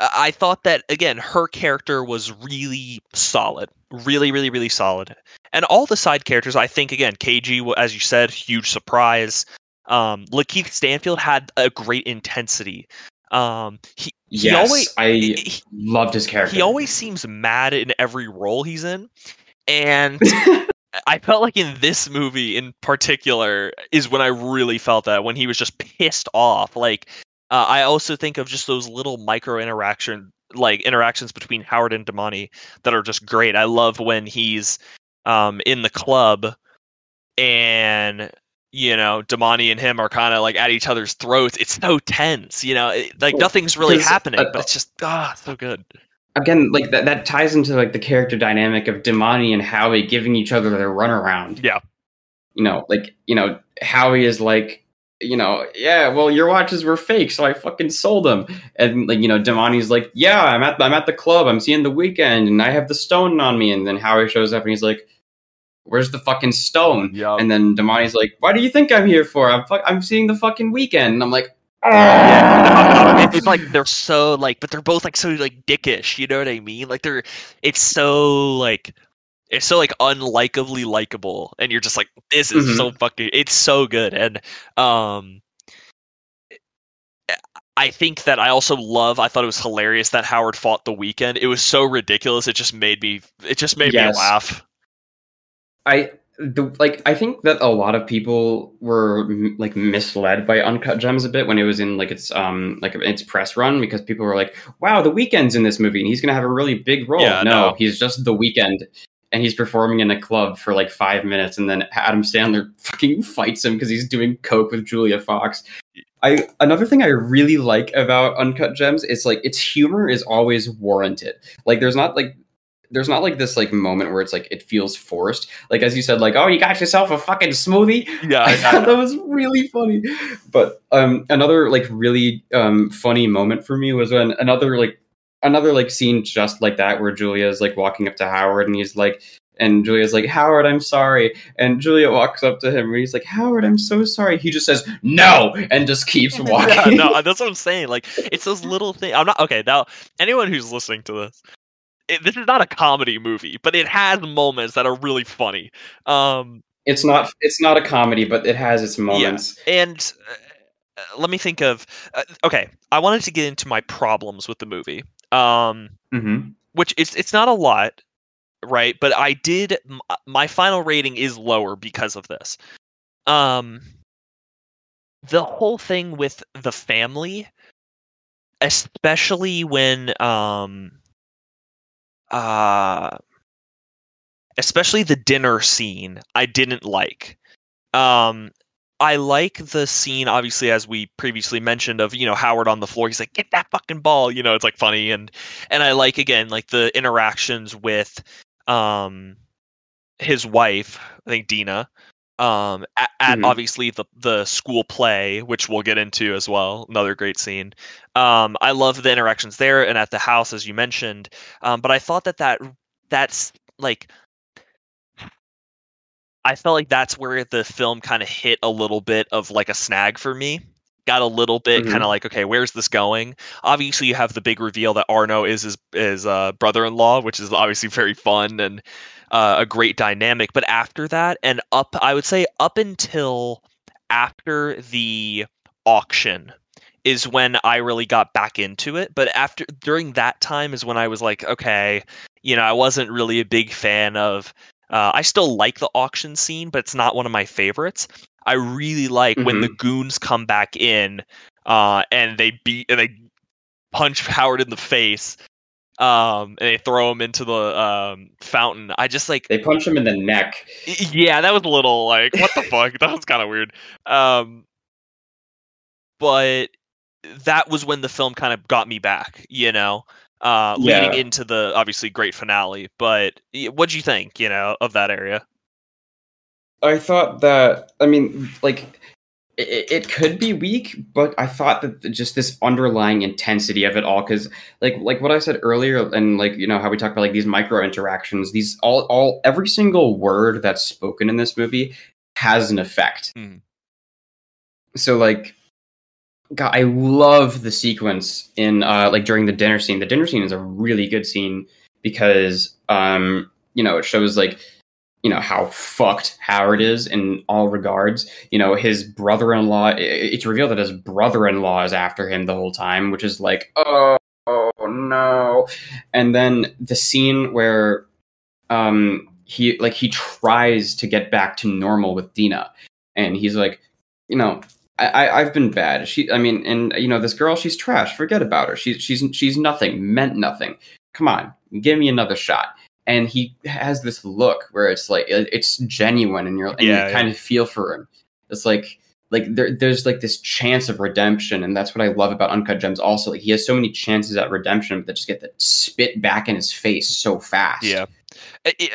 I thought that again, her character was really solid, really, really, really solid, and all the side characters. I think again, KG, as you said, huge surprise. Um, Lakeith Stanfield had a great intensity. Um, he he
Yes,
always
I
he,
loved his character.
he always seems mad in every role he's in, and I felt like in this movie in particular is when I really felt that when he was just pissed off. Like uh, I also think of just those little micro interaction like interactions between Howard and Demany that are just great. I love when he's um in the club and you know Demany and him are kind of like at each other's throats. It's so tense, you know, it, like nothing's really happening,
uh,
but it's just ah so good.
Again, like that, that ties into like the character dynamic of Demany and Howie giving each other their runaround.
Yeah.
You know, like, you know, Howie is like, you know, yeah, well, your watches were fake, so I fucking sold them. And like, you know, Demany's like, yeah, I'm at I'm at the club, I'm seeing the Weeknd, and I have the stone on me. And then Howie shows up and he's like, Where's the fucking stone?
Yeah.
And then Demany's like, Why do you think I'm here for? I'm fu- I'm seeing the fucking Weeknd. And I'm like,
Yeah, no, no, it's like they're so like, but they're both like so like dickish. You know what I mean? Like they're, it's so like, it's so like unlikably likable, and you're just like, this is
Mhm.
so fucking, it's so good, and um, I think that I also love. I thought it was hilarious that Howard fought the Weeknd. It was so ridiculous. It just made me, it just made
Yes.
me laugh.
I the like I think that a lot of people were m- like misled by Uncut Gems a bit when it was in like its um like its press run because people were like, "Wow, the Weeknd's in this movie and he's gonna have a really big role."
Yeah,
no,
no.
he's just the Weeknd. And he's performing in a club for like five minutes, and then Adam Sandler fucking fights him because he's doing coke with Julia Fox. I another thing I really like about Uncut Gems is like its humor is always warranted. Like there's not like there's not like this like moment where it's like it feels forced. Like as you said, like oh you got yourself a fucking smoothie.
Yeah,
I
I-
thought that was really funny. But um another like really um funny moment for me was when another like another like scene just like that where Julia is like walking up to Howard and he's like and Julia's like, Howard, I'm sorry. And Julia walks up to him and he's like, Howard, I'm so sorry. He just says, No, and just keeps
yeah,
walking.
no, that's what I'm saying. Like, it's those little things. I'm not okay. Now, anyone who's listening to this, it, this is not a comedy movie, but it has moments that are really funny. Um,
it's not it's not a comedy, but it has its moments. Yeah.
and uh, let me think of. Uh, okay, I wanted to get into my problems with the movie. Um,
hmm
which it's it's not a lot, right? But I did m- my final rating is lower because of this. Um the whole thing with the family especially when um uh especially the dinner scene I didn't like. Um I like the scene obviously as we previously mentioned of, you know, Howard on the floor. He's like, "Get that fucking ball." You know, it's like funny and and I like again like the interactions with um his wife, I think Dina, um at, at
Mhm.
obviously the the school play, which we'll get into as well. Another great scene. Um I love the interactions there and at the house as you mentioned. Um but I thought that that that's like I felt like that's where the film kind of hit a little bit of like a snag for me. Got a little bit
Mhm.
kind of like, okay, where's this going? Obviously, you have the big reveal that Arno is his, his uh, brother-in-law, which is obviously very fun and uh, a great dynamic. But after that, and up, I would say up until after the auction is when I really got back into it. But after during that time is when I was like, okay, you know, I wasn't really a big fan of. Uh, I still like the auction scene, but it's not one of my favorites. I really like when the goons come back in uh, and they beat and they punch Howard in the face um, and they throw him into the um, fountain. I just like
They punch him in the neck.
yeah, that was a little like what the fuck? That was kind of weird. Um, but that was when the film kind of got me back, you know, uh, leading
Yeah.
into the obviously great finale. But what'd you think, you know, of that area?
I thought that I mean, like it, it could be weak, but I thought that just this underlying intensity of it all, because like like what I said earlier, and like you know how we talk about like these micro interactions, these all all every single word that's spoken in this movie has an effect.
Mm-hmm.
So like. God, I love the sequence in uh, like during the dinner scene. The dinner scene is a really good scene because um, you know it shows like you know how fucked Howard is in all regards. You know his brother-in-law. It's revealed that his brother-in-law is after him the whole time, which is like oh, oh no. And then the scene where um he like he tries to get back to normal with Dina, and he's like, you know. I, I've been bad. She, I mean, and you know, this girl, she's trash. Forget about her. She's she's she's nothing. Meant nothing. Come on, give me another shot and he has this look where it's like it's genuine and you're and
Yeah,
you kind of feel for him it's like like there, there's like this chance of redemption and that's what i love about uncut gems also like he has so many chances at redemption that just get the spit back in his face so fast
Yeah.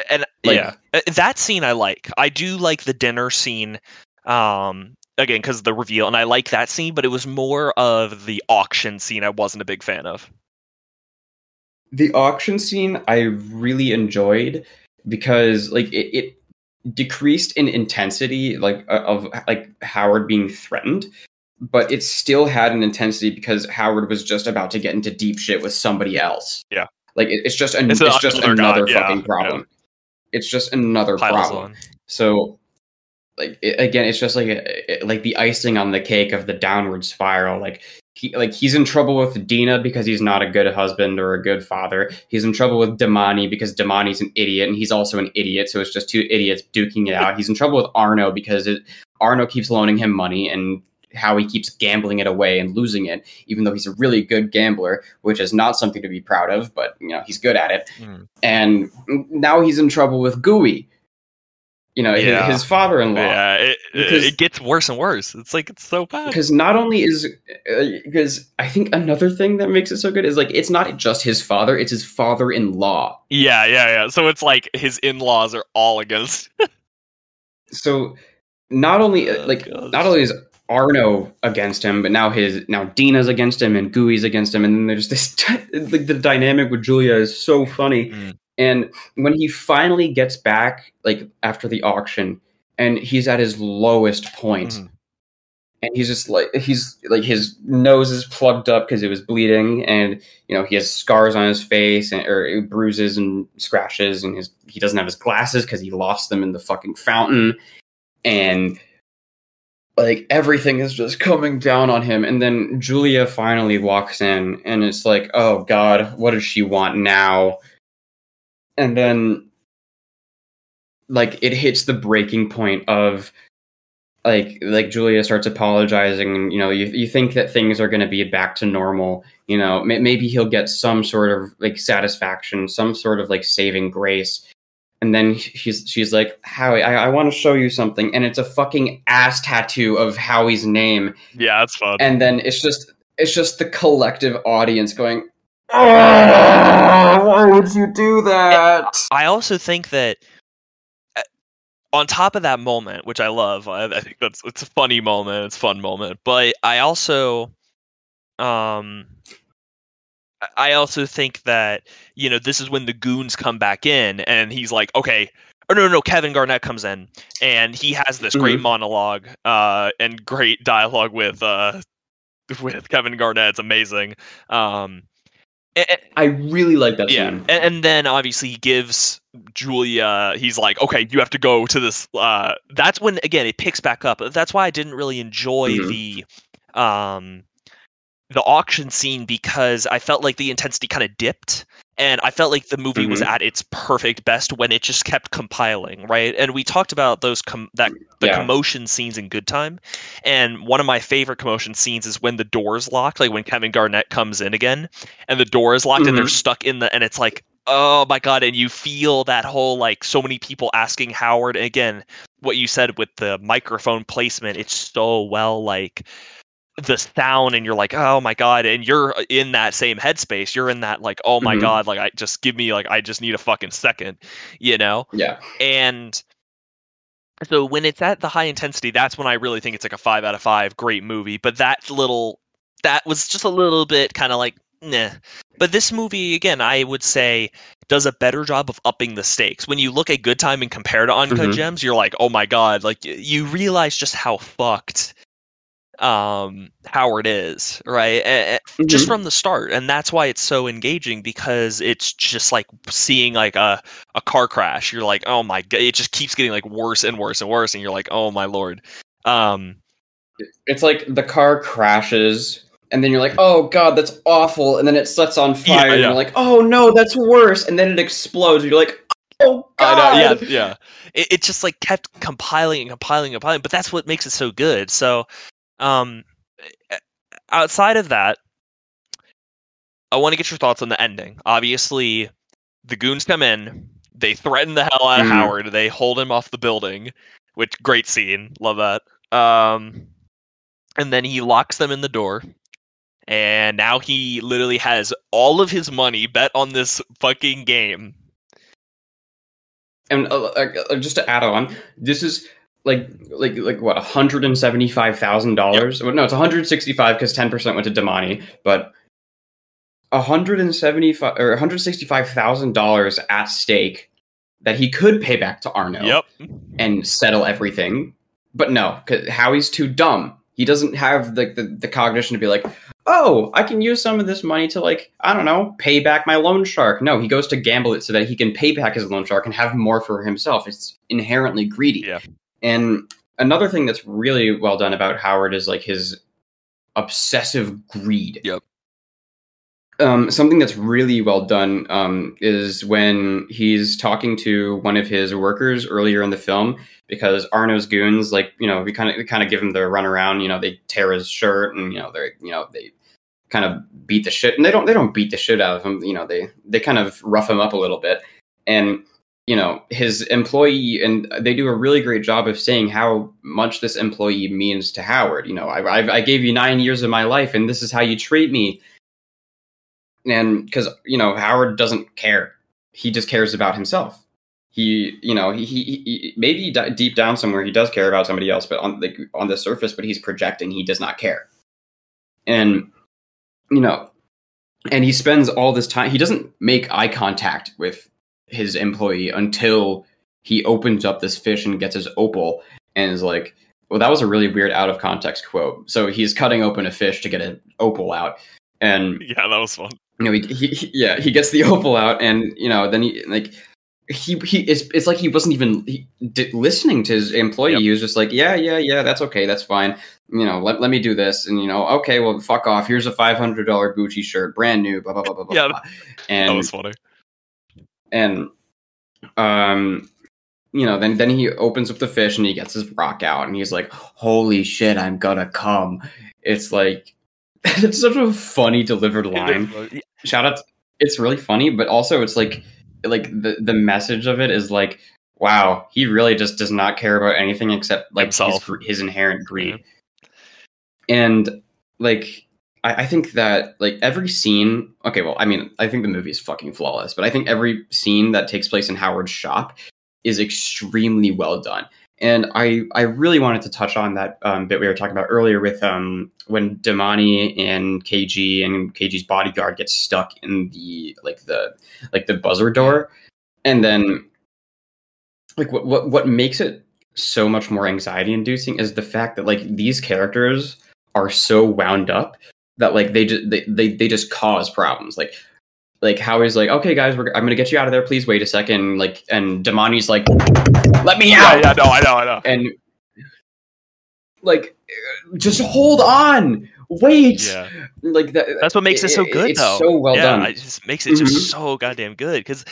And
Like-
yeah, Uh, that scene I like. I do like the dinner scene. Um, again, because the reveal, and I like that scene, but it was more of the auction scene. I wasn't a big fan of.
The auction scene i really enjoyed because like it, it decreased in intensity like uh, of like howard being threatened but it still had an intensity because howard was just about to get into deep shit with somebody else.
Yeah.
like it, it's just an,
It's
it's, just
another
another
yeah,
fucking problem. It's just another
Piles
problem.
on.
so like it, again it's just like a, it- like the icing on the cake of the downward spiral. Like he like he's in trouble with Dina because he's not a good husband or a good father. He's in trouble with Demany because Demany's an idiot and he's also an idiot. So it's just two idiots duking it out. He's in trouble with Arno because it, Arno keeps loaning him money and how he keeps gambling it away and losing it, even though he's a really good gambler, which is not something to be proud of, but you know he's good at it.
Mm.
And now he's in trouble with Gooey. You know, his-
Yeah.
his, father-in-law.
Yeah, it, it,
Because-
it gets worse and worse. It's like it's so bad.
Because not only is because I think another thing that makes it so good is like it's not just his father; it's his father-in-law.
Yeah, yeah, yeah. So it's like his in-laws are all against.
So not only
Oh,
like
God.
not only is Arno against him, but now his now Dina's against him and Gooey's against him, and then there's this like the dynamic with Julia is so funny.
Mm.
And when he finally gets back, like after the auction, and he's at his lowest point,
Mhm.
and he's just like he's like his nose is plugged up because it was bleeding, and you know he has scars on his face and or bruises and scratches, and his he doesn't have his glasses because he lost them in the fucking fountain, and like everything is just coming down on him. And then julia finally walks in and it's like oh god what does she want now and then like it hits the breaking point of like like julia starts apologizing and you know you, you think that things are going to be back to normal you know may, maybe he'll get some sort of like satisfaction some sort of like saving grace and then she's she's like howie i, I want to show you something and it's a fucking ass tattoo of howie's name
Yeah, that's fun.
and then it's just it's just the collective audience going oh, why would you do that
I also think that uh, on top of that moment, which I love, I, I think that's it's a funny moment, it's a fun moment. But I also, um, I- also think that you know this is when the goons come back in, and he's like, okay. Or no, no, no, Kevin Garnett comes in and he has this great
Mhm.
monologue uh, and great dialogue with uh, with Kevin Garnett. It's amazing. Um, a- a-
i really like that
yeah,
scene
and, and then obviously he gives Julia. He's like, okay, you have to go to this. Uh, that's when again it picks back up. That's why I didn't really enjoy
Mhm.
the um the auction scene because I felt like the intensity kind of dipped. And I felt like the movie was
Mhm.
at its perfect best when it just kept compiling, right? And we talked about those com- that the
Yeah.
commotion scenes in Good Time, and one of my favorite commotion scenes is when the door's locked, like when Kevin Garnett comes in again, and the door is locked and they're
Mhm.
stuck in the, and it's like, oh my god, and you feel that whole like so many people asking Howard and again, what you said with the microphone placement, it's so well like the sound and you're like oh my god and you're in that same headspace you're in that like oh my
Mhm.
god like i just give me like i just need a fucking second you know
yeah
and so when it's at the high intensity that's when i really think it's like a five out of five great movie but that little that was just a little bit kind of like nah but this movie again i would say does a better job of upping the stakes when you look at good time and compare to uncut
Mhm.
gems you're like oh my god like you realize just how fucked um howard is right? A- just from the start and that's why it's so engaging because it's just like seeing like a a car crash. You're like oh my god it just keeps getting like worse and worse and worse and you're like oh my lord. Um
it's like the car crashes and then you're like oh god that's awful and then it sets on fire and
yeah.
you're like oh no that's worse and then it explodes and you're like oh god
I know, yeah yeah. It, it just like kept compiling and compiling and compiling but that's what makes it so good. So um eh, outside of that i want to get your thoughts on the ending. Obviously the goons come in they threaten the hell out of
Mhm.
howard they hold him off the building which great scene love that. Um and then he locks them in the door and now he literally has all of his money bet on this fucking game.
And uh, uh, just to add on this is like like like what hundred and seventy five thousand dollars no it's one hundred sixty five because ten percent went to Demany but hundred and seventy five or one hundred sixty five thousand dollars at stake that he could pay back to Arno
yep
and settle everything. But no, because Howie's too dumb. He doesn't have the, the the cognition to be like, oh, I can use some of this money to like, I don't know, pay back my loan shark. No, he goes to gamble it so that he can pay back his loan shark and have more for himself. It's inherently greedy.
Yeah.
And another thing that's really well done about Howard is like his obsessive greed.
Yep.
Um, something that's really well done um, is when he's talking to one of his workers earlier in the film because Arno's goons, like you know, we kind of kind of give him the runaround. You know, they tear his shirt and you know they you know they kind of beat the shit and they don't they don't beat the shit out of him. You know, they they kind of rough him up a little bit and you know his employee and they do a really great job of saying how much this employee means to howard. You know i, I, gave you nine years of my life and this is how you treat me. And because you know howard doesn't care. He just cares about himself. He you know he, he, he maybe d- deep down somewhere he does care about somebody else but on the on the surface but he's projecting he does not care. And you know and he spends all this time he doesn't make eye contact with his employee until he opens up this fish and gets his opal and is like well that was a really weird out of context quote so he's cutting open a fish to get an opal out and
Yeah, that was fun.
you know, he, he, yeah, he gets the opal out, and you know, then he like he he it's it's like he wasn't even he, di- listening to his employee.
Yep.
He was just like, yeah, yeah, yeah, that's okay, that's fine. You know, let, let me do this, and you know, okay, well, fuck off. Here's a five hundred dollar Gucci shirt, brand new, blah blah blah blah blah.
Yeah,
blah.
That was funny.
And um you know then then he opens up the fish and he gets his rock out and he's like holy shit i'm gonna come. It's like it's such a funny delivered line. shout out it's really funny but also it's like like the the message of it is like wow he really just does not care about anything except like his, his inherent greed. And like I, I think that like every scene okay well i mean i think the movie is fucking flawless but i think every scene that takes place in howard's shop is extremely well done. And i i really wanted to touch on that um, bit we were talking about earlier with um when Demany and kg and kg's bodyguard gets stuck in the like the like the buzzer door. And then like what what, what makes it so much more anxiety inducing is the fact that like these characters are so wound up that like they just they, they, they just cause problems like like Howie's like okay guys we're, i'm gonna get you out of there please wait a second like and Demany's like let me out
yeah, yeah no, I know, I know.
and like just hold on wait
Yeah,
like that
that's what makes it so good,
it's
though.
so well
yeah,
done
it just makes it
Mhm.
just so goddamn good because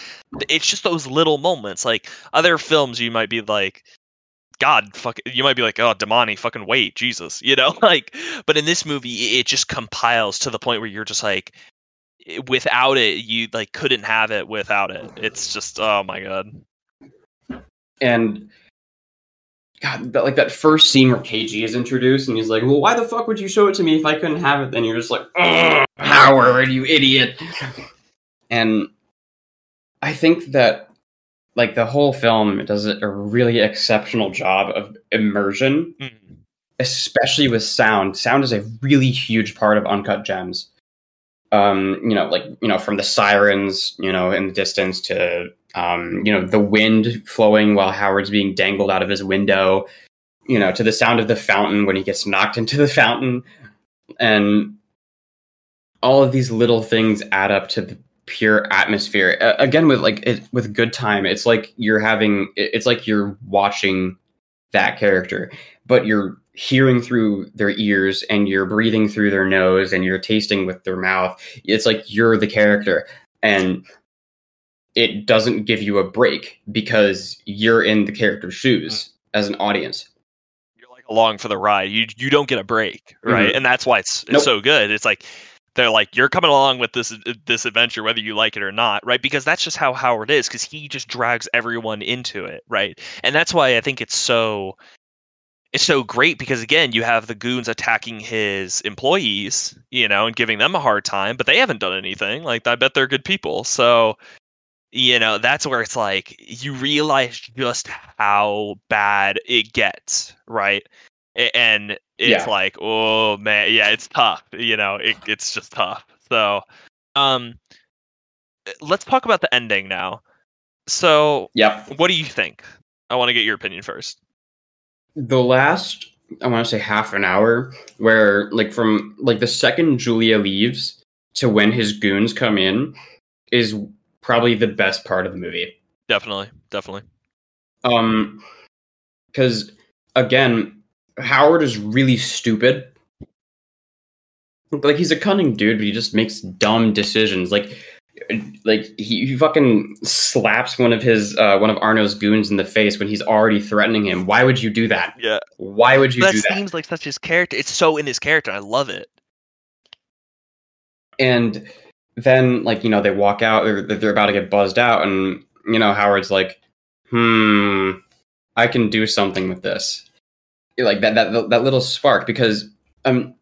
it's just those little moments. Like other films, you might be like, God, fuck, you might be like, oh, Demany, fucking wait, Jesus, you know, like. But in this movie, it just compiles to the point where you're just like, without it, you like couldn't have it without it. It's just, oh my god.
and God, that, like that first scene where KG is introduced, and he's like, "Well, why the fuck would you show it to me if I couldn't have it?" And you're just like, "Ugh, "Howard, you idiot!" And I think that like the whole film does a really exceptional job of immersion,
Mm.
especially with sound. Sound is a really huge part of Uncut Gems. Um, you know, like you know, from the sirens, you know, in the distance to um, you know, the wind flowing while Howard's being dangled out of his window, you know, to the sound of the fountain when he gets knocked into the fountain, and all of these little things add up to the pure atmosphere. Uh, again, with like it, with good time, it's like you're having, it's like you're watching that character, but you're hearing through their ears and you're breathing through their nose and you're tasting with their mouth. It's like you're the character, and it doesn't give you a break because you're in the character's shoes as an audience.
You're like along for the ride. You you don't get a break, right?
Mhm.
And that's why it's, it's
Nope.
so good. It's like they're like you're coming along with this this adventure whether you like it or not, right? Because that's just how Howard is because he just drags everyone into it, right? And that's why I think it's so it's so great because again, you have the goons attacking his employees, you know, and giving them a hard time, but they haven't done anything. Like I bet they're good people. So you know, that's where it's like you realize just how bad it gets, right? And it's
Yeah.
like, oh man, yeah, it's tough. You know, it, it's just tough. So, um, let's talk about the ending now. So,
Yep.
what do you think? I want to get your opinion first.
the last i want to say half an hour where like from like the second julia leaves to when his goons come in is probably the best part of the movie
Definitely, definitely.
um because again howard is really stupid like he's a cunning dude, but he just makes dumb decisions. Like like he, he fucking slaps one of his uh, one of Arno's goons in the face when he's already threatening him. Why would you do that?
Yeah.
Why would you
that
do that? that?
seems like such his character. It's so in his character. I love it.
And then like you know they walk out. They're, they're about to get buzzed out, and you know Howard's like, hmm, I can do something with this. Like that that that little spark because um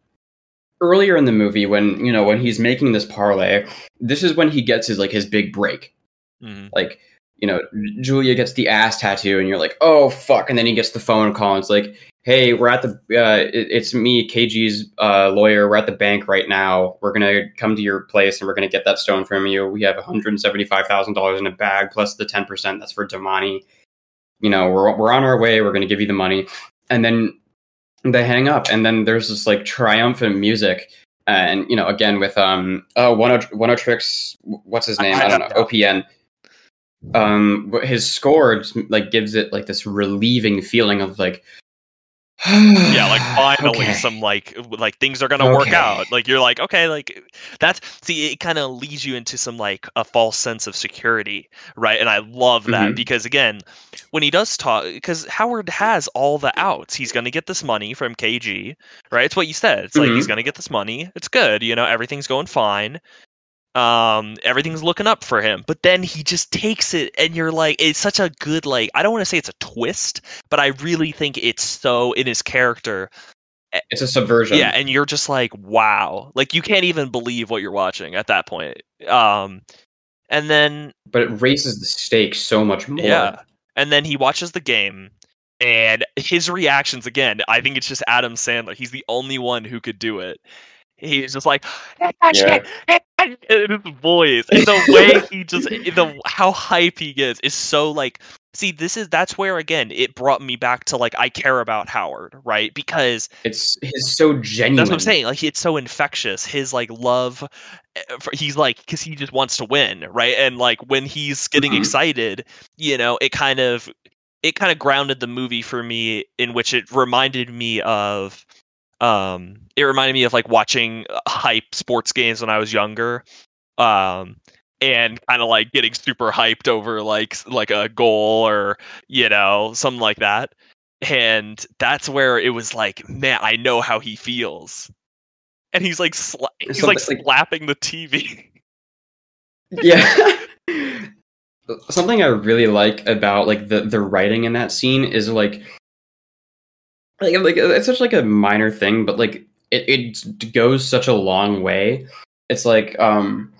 earlier in the movie when you know when he's making this parlay, this is when he gets his like his big break.
Mhm.
Like you know Julia gets the ass tattoo, and you're like, oh fuck, and then he gets the phone call, and it's like. Hey, we're at the. Uh, it- it's me, KG's uh, lawyer. We're at the bank right now. We're gonna come to your place and we're gonna get that stone from you. We have one hundred seventy-five thousand dollars in a bag plus the ten percent that's for Demany. You know, we're we're on our way. We're gonna give you the money, and then they hang up, and then there's this like triumphant music, and you know, again with um, oh, one of Oneohtrix, what's his name? I don't know, OPN. Um, his score just, like gives it like this relieving feeling of like.
yeah like finally
Okay.
some like like things are gonna work out. Like you're like okay like that's see it kind of leads you into some like a false sense of security right? And i love that
Mhm.
because again when he does talk because howard has all the outs. He's gonna get this money from kg right? It's what you said. It's like he's
Mhm.
gonna get this money. It's good you know everything's going fine um everything's looking up for him. But then he just takes it and you're like it's such a good like i don't want to say it's a twist but i really think it's so in his character.
It's a subversion.
yeah and you're just like wow. Like you can't even believe what you're watching at that point. Um and then
but it raises the stakes so much more.
yeah. And then he watches the game and his reactions again i think it's just adam sandler. He's the only one who could do it he's just like
Yeah.
and his voice and the way he just the how hype he gets is so like see this is that's where again it brought me back to like i care about howard right because
It's he's so genuine.
that's what I'm saying. Like it's so infectious. His like love, eh, for- he's like because he just wants to win, right? And like when he's getting
Mhm.
excited, you know, it kind of it kind of grounded the movie for me in which it reminded me of um it reminded me of like watching uh, hype sports games when I was younger. Um and kind of like getting super hyped over like like a goal or you know something like that and that's where it was like man i know how he feels and he's like sla- he's like
Something like-
slapping the tv
yeah. Something I really like about like the the writing in that scene is like like like it's such like a minor thing, but like it it goes such a long way. It's like um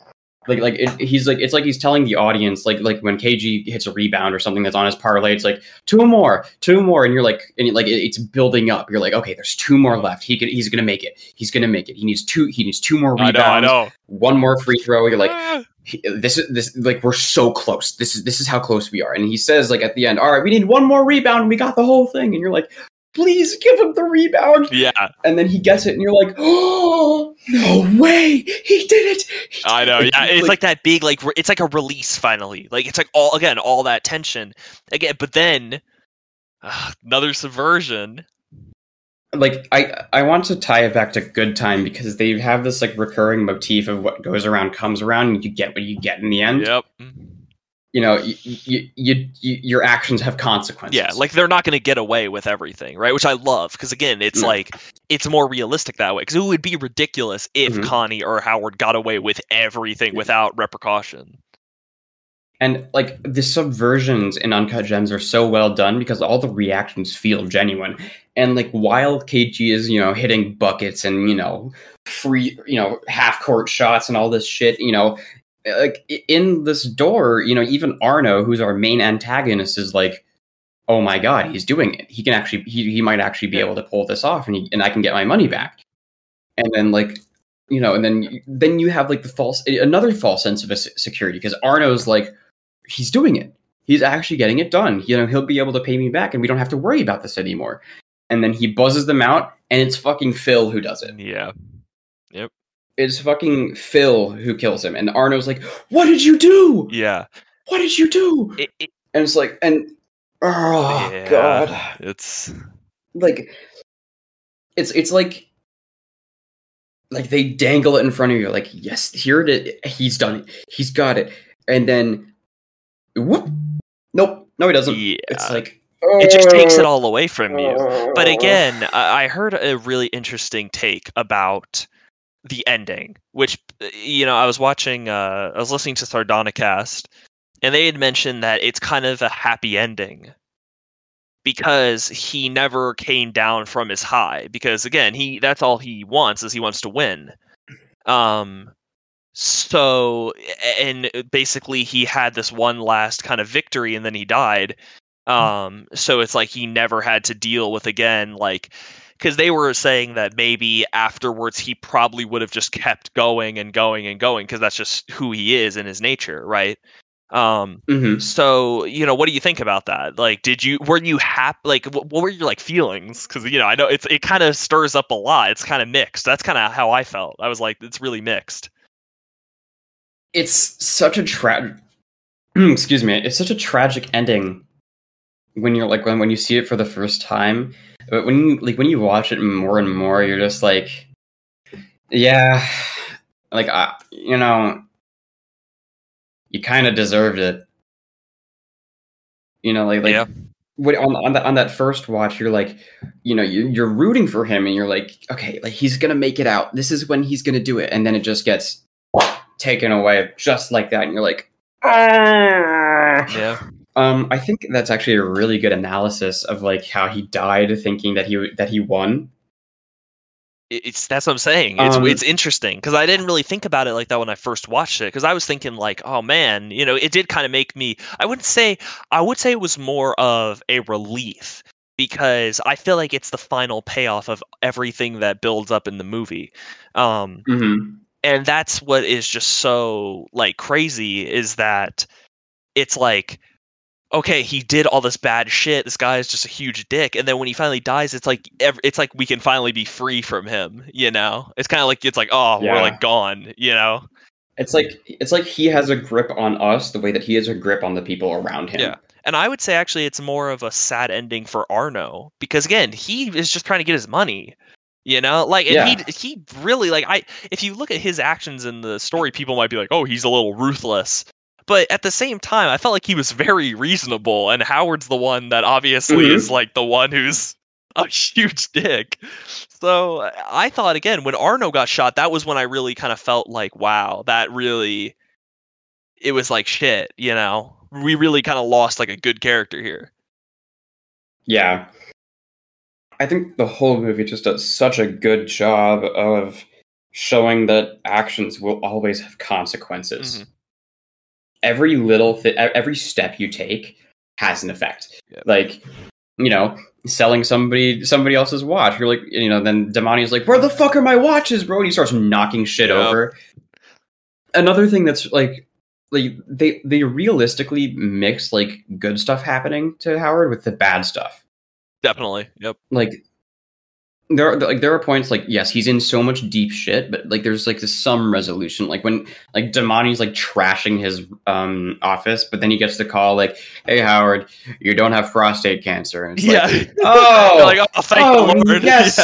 like like it, he's like it's like he's telling the audience like like when KG hits a rebound or something that's on his parlay, it's like two more, two more, and you're like and like it, it's building up. You're like okay, there's two more left. He can he's gonna make it. He's gonna make it. He needs two. He needs two more
i
rebounds.
know i know
One more free throw. You're like
Ah,
this is this like we're so close. This is this is how close we are. And he says like at the end, all right, we need one more rebound. And we got the whole thing. And you're like, please give him the rebound.
yeah
And then he gets it, and you're like, oh no way, he did it. He
i know
it."
yeah it's like that big like it's like a release finally like it's like all again all that tension again but then uh, another subversion
like I I want to tie it back to Good Time because they have this like recurring motif of what goes around comes around, and you get what you get in the end.
yep
You know, you, you, you, you your actions have consequences.
Yeah, like they're not going to get away with everything, right? Which I love because again, it's
No.
like it's more realistic that way. Because it would be ridiculous if
Mhm.
Connie or Howard got away with everything without repercussion.
And like the subversions in Uncut Gems are so well done because all the reactions feel genuine. And like while KG is, you know, hitting buckets and, you know, free, you know, half court shots and all this shit, you know, like in this door, you know, even Arno, who's our main antagonist, is like, oh my god, he's doing it. He can actually, he, he might actually be able to pull this off and, he, and I can get my money back. And then like, you know, and then then you have like the false, another false sense of a security because Arno's like, he's doing it. He's actually getting it done. You know, he'll be able to pay me back, and we don't have to worry about this anymore. And then he buzzes them out, and it's fucking Phil who does it.
Yeah,
It's fucking Phil who kills him, and Arno's like, "What did you do?
yeah,
What did you do?"
it, it,
And it's like, and oh
Yeah.
god,
it's
like it's it's like like they dangle it in front of you like yes here it is he's done it he's got it and then whoop nope no he doesn't
Yeah.
it's like
it just takes it
"Oh,
all away from you. But again, I I heard a really interesting take about the ending, which uh, you know I was watching. Uh, I was listening to Sardonicast, and they had mentioned that it's kind of a happy ending because he never came down from his high. Because again, he that's all he wants is he wants to win. Um. So and basically he had this one last kind of victory and then he died um so it's like he never had to deal with again like because they were saying that maybe afterwards he probably would have just kept going and going and going because that's just who he is in his nature right? Um
mhm.
so you know what do you think about that? Like did you were you happy like what, what were your like feelings? Because you know i know it's it kind of stirs up a lot. It's kind of mixed. That's kind of how i felt. I was like it's really mixed.
It's such a tragic. excuse me it's such a tragic ending when you're like when, when you see it for the first time but when you like when you watch it more and more you're just like yeah like I, you know you kind of deserved it you know like like
Yeah.
what, on, on that on that first watch you're like you know you, you're rooting for him and you're like okay like he's gonna make it out this is when he's gonna do it and then it just gets taken away just like that and you're like "Ah."
yeah
um i think that's actually a really good analysis of like how he died thinking that he that he won
it's that's what I'm saying. It's
Um,
it's interesting because I didn't really think about it like that when I first watched it because I was thinking like, oh man, you know, it did kind of make me. I wouldn't say I would say it was more of a relief because I feel like it's the final payoff of everything that builds up in the movie. Um,
mm-hmm.
and that's what is just so like crazy is that it's like okay he did all this bad shit this guy is just a huge dick and then when he finally dies it's like it's like we can finally be free from him you know it's kind of like it's like oh
Yeah.
we're like gone you know
it's like it's like he has a grip on us the way that he has a grip on the people around him
Yeah. and i would say actually it's more of a sad ending for arno because again he is just trying to get his money you know like and
Yeah.
he he really like i if you look at his actions in the story people might be like oh he's a little ruthless but at the same time i felt like he was very reasonable and howard's the one that obviously
Mhm.
is like the one who's a huge dick so i thought again when arno got shot that was when i really kind of felt like wow that really it was like shit you know we really kind of lost like a good character here
Yeah. I think the whole movie just does such a good job of showing that actions will always have consequences.
Mhm.
Every little e- every step you take has an effect.
Yep.
Like, you know, selling somebody somebody else's watch. You're like, you know, then Demany's like, "Where the fuck are my watches, bro?" And he starts knocking shit
Yep.
over. Another thing that's like like they they realistically mix like good stuff happening to Howard with the bad stuff
definitely yep
like there are like there are points like yes he's in so much deep shit but like there's like this some resolution like when like Demany's like trashing his um office but then he gets the call like hey Howard you don't have prostate cancer. And it's
yeah.
Like oh,
like oh thank
oh,
the lord.
yes.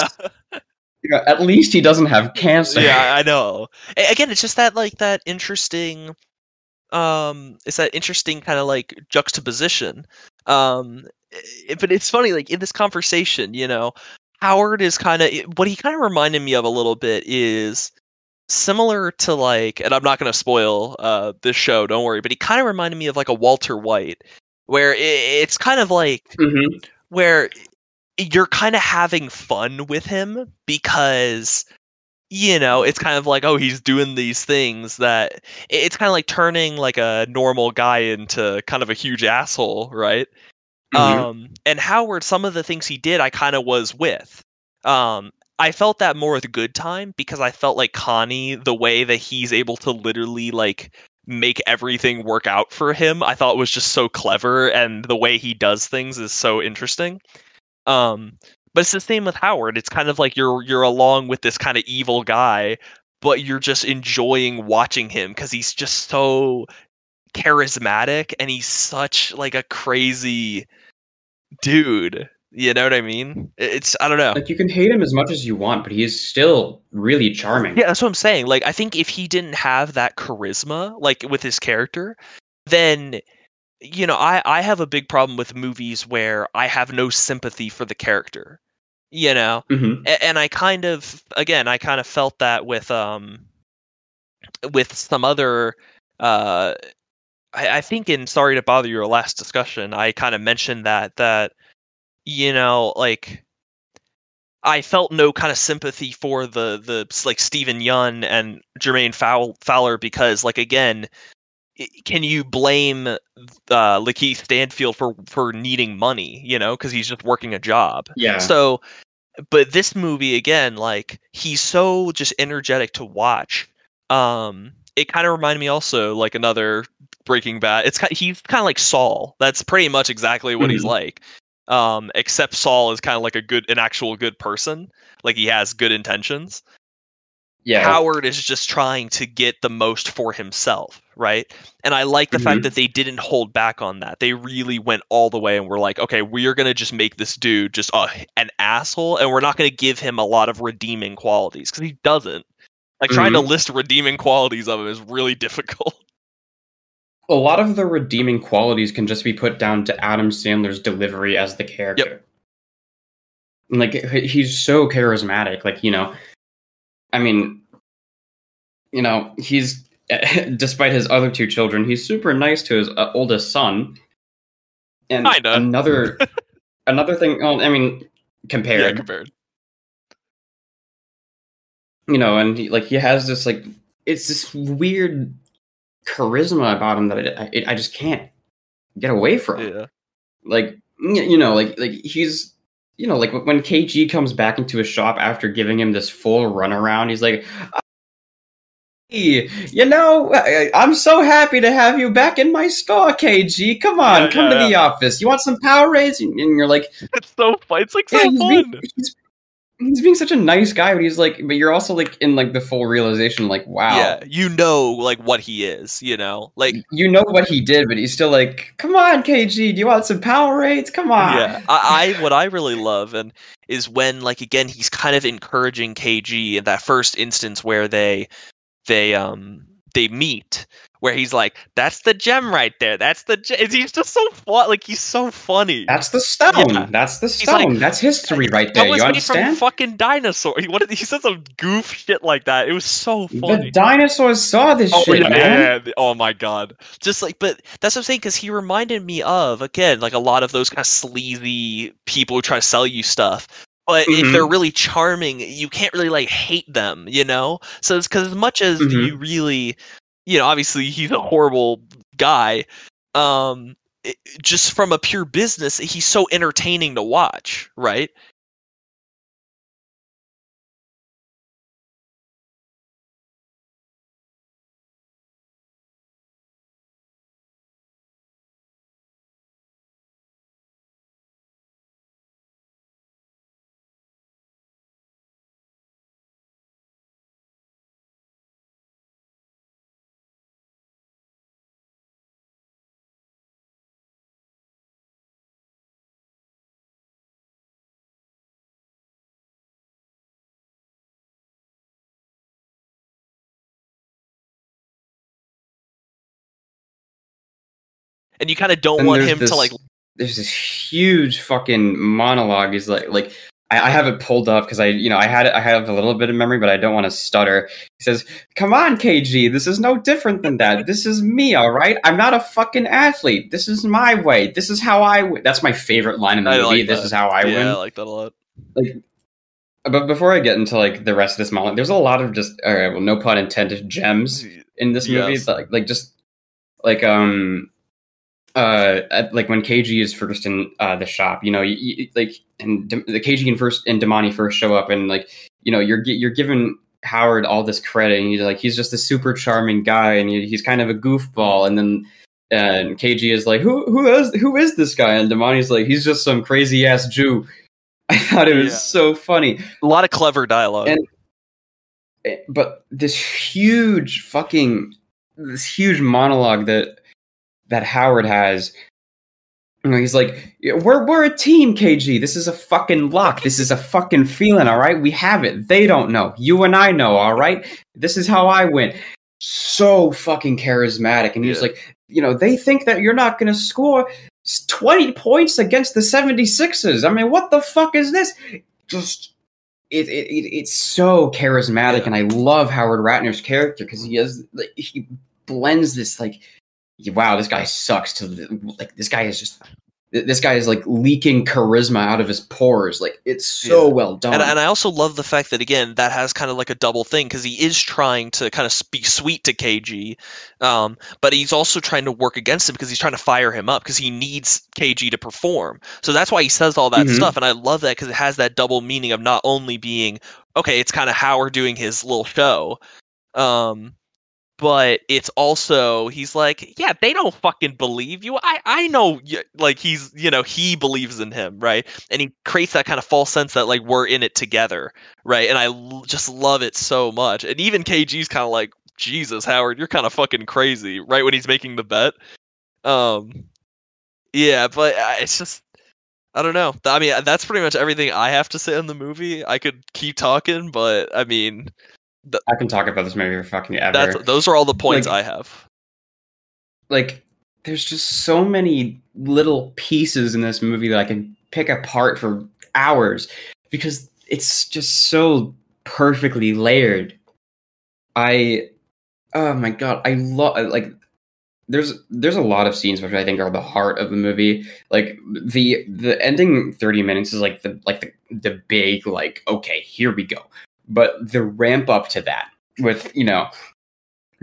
yeah.
know, at least he doesn't have cancer.
Yeah i know. Again it's just that like that interesting um it's that interesting kind of like juxtaposition. Um but it's funny like in this conversation you know howard is kind of what he kind of reminded me of a little bit is similar to like and i'm not going to spoil uh this show don't worry but he kind of reminded me of like a walter white where i it's kind of like
Mhm.
where you're kind of having fun with him because you know it's kind of like oh he's doing these things that it's kind of like turning like a normal guy into kind of a huge asshole right
Mhm.
um and howard some of the things he did i kind of was with. Um i felt that more with good time because i felt like connie the way that he's able to literally like make everything work out for him i thought was just so clever and the way he does things is so interesting. Um but it's the same with howard. It's kind of like you're you're along with this kind of evil guy but you're just enjoying watching him because he's just so charismatic and he's such like a crazy dude You know what I mean? It's I don't know.
Like you can hate him as much as you want, but he's still really charming.
Yeah, that's what I'm saying. Like I think if he didn't have that charisma, like with his character, then you know, I I have a big problem with movies where I have no sympathy for the character. You know,
hmm
A- and I kind of again, I kind of felt that with um with some other uh I, I think in sorry to bother your last discussion, I kind of mentioned that that you know, like I felt no kind of sympathy for the the like Steven Yeun and Jermaine Fowl, Fowler because like again, can you blame uh, Lakeith Stanfield for for needing money? You know, because he's just working a job.
Yeah.
So, but this movie again, like he's so just energetic to watch. Um, it kind of reminded me also like another Breaking Bad. It's kind he's kind of like Saul. That's pretty much exactly what he's
Mhm.
like. Um, except Saul is kind of like a good, an actual good person. Like he has good intentions.
yeah.
Howard is just trying to get the most for himself, right? And I like the fact
Mhm.
that they didn't hold back on that. They really went all the way and were like, okay, we are going to just make this dude just a, an asshole and we're not going to give him a lot of redeeming qualities because he doesn't. Like trying to list redeeming qualities of him is really difficult.
a lot of the redeeming qualities can just be put down to Adam Sandler's delivery as the character. And, Like he's so charismatic. Like you know, I mean, you know, he's despite his other two children, he's super nice to his uh, oldest son. And
Kinda.
another another thing. Well, I mean,
Yeah,
compared,
compared.
You know, and he, like he has this like it's this weird charisma about him that it, it, I just can't get away from.
Yeah.
like you know like like he's you know like when kg comes back into his shop after giving him this full runaround he's like hey, you know I- i'm so happy to have you back in my store kg come on
Yeah,
come
yeah,
to the office you want some Powerades and and you're like
It's so fun. It's like so
yeah, he's
fun.
being, he's, he's being such a nice guy but he's like but you're also like in like the full realization like wow.
Yeah, you know like what he is, you know? Like
you know what he did but he's still like come on kg do you want some Powerades come on.
Yeah I, I what i really love and is when like again he's kind of encouraging kg in that first instance where they they um they meet where he's like that's the gem right there that's the gem. he's just so fun like he's so funny
That's the stone.
Yeah.
That's the stone.
like,
That's history right
that
there.
was
You
made from
understand?
fucking dinosaur he wanted he said some goof shit like that it was so funny.
The dinosaurs saw this
Oh,
shit,
yeah,
man.
yeah. Oh my god. Just like but that's what I'm saying, because he reminded me of, again, like a lot of those kind of sleazy people who try to sell you stuff. But if
Mhm.
they're really charming, you can't really like hate them, you know? So it's because as much as
Mhm.
you really you know, obviously he's a horrible guy. Um it, just from a pure business, he's so entertaining to watch, right? And you kind of don't
And
want him
this,
to like
There's this huge fucking monologue. He's like, like I, I have it pulled up because I, you know, I had it, I have a little bit of memory, but I don't want to stutter. He says, "Come on, KG. This is no different than that. This is me, all right. I'm not a fucking athlete. This is my way. This is how I. W-. That's my favorite line in the
I
movie.
like
this is how I
yeah,
win.
I like that a lot.
Like, But before I get into like the rest of this monologue, there's a lot of just, all right, well, no pun intended, gems in this movie.
Yes.
Like, like just like um uh at, like when KG is first in uh the shop, you know, you, you, like and D- the KG and first and Demany first show up, and like you know you're you're giving Howard all this credit, and he's like he's just a super charming guy, and he, he's kind of a goofball, and then. And KG is like, who who is who is this guy? And Demany's like, he's just some crazy ass Jew. I thought it was
Yeah.
so funny.
A lot of clever dialogue.
And- Eh, but this huge fucking this huge monologue that that Howard has And he's like, "We're we're a team, KG. This is a fucking lock. This is a fucking feeling. All right, we have it. They don't know. You and I know. All right. This is how I win." So fucking charismatic, and he's
Yeah.
like, you know, they think that you're not going to score 20 points against the 76ers. I mean, what the fuck is this? Just it, it, it it's so charismatic
Yeah.
and I love Howard Ratner's character cuz he has he blends this like wow, this guy sucks to the, like this guy is just this guy is like leaking charisma out of his pores. Like it's so
Yeah.
well done.
And, and I also love the fact that again that has kind of like a double thing because he is trying to kind of be sweet to KG, um, but he's also trying to work against him because he's trying to fire him up because he needs KG to perform. So that's why he says all that
Mhm.
stuff, and I love that because it has that double meaning of not only being okay, it's kind of Howard doing his little show, um, but it's also he's like, yeah, they don't fucking believe you. I I know, like he's you know he believes in him, right? And he creates that kind of false sense that like we're in it together, right? And I l- just love it so much. And even KG's kind of like, Jesus, Howard, you're kind of fucking crazy, right? When he's making the bet, um, yeah, but uh, it's just. I don't know. I mean, that's pretty much everything I have to say on the movie. I could keep talking, but I mean,
I can talk about this movie for fucking ever.
those are all the points
Like-
I have.
like there's just so many little pieces in this movie that I can pick apart for hours because it's just so perfectly layered. I oh my god, I love like there's there's a lot of scenes which I think are the heart of the movie. Like the the ending 30 minutes is like the like the, the big like okay, here we go. But the ramp up to that with, you know,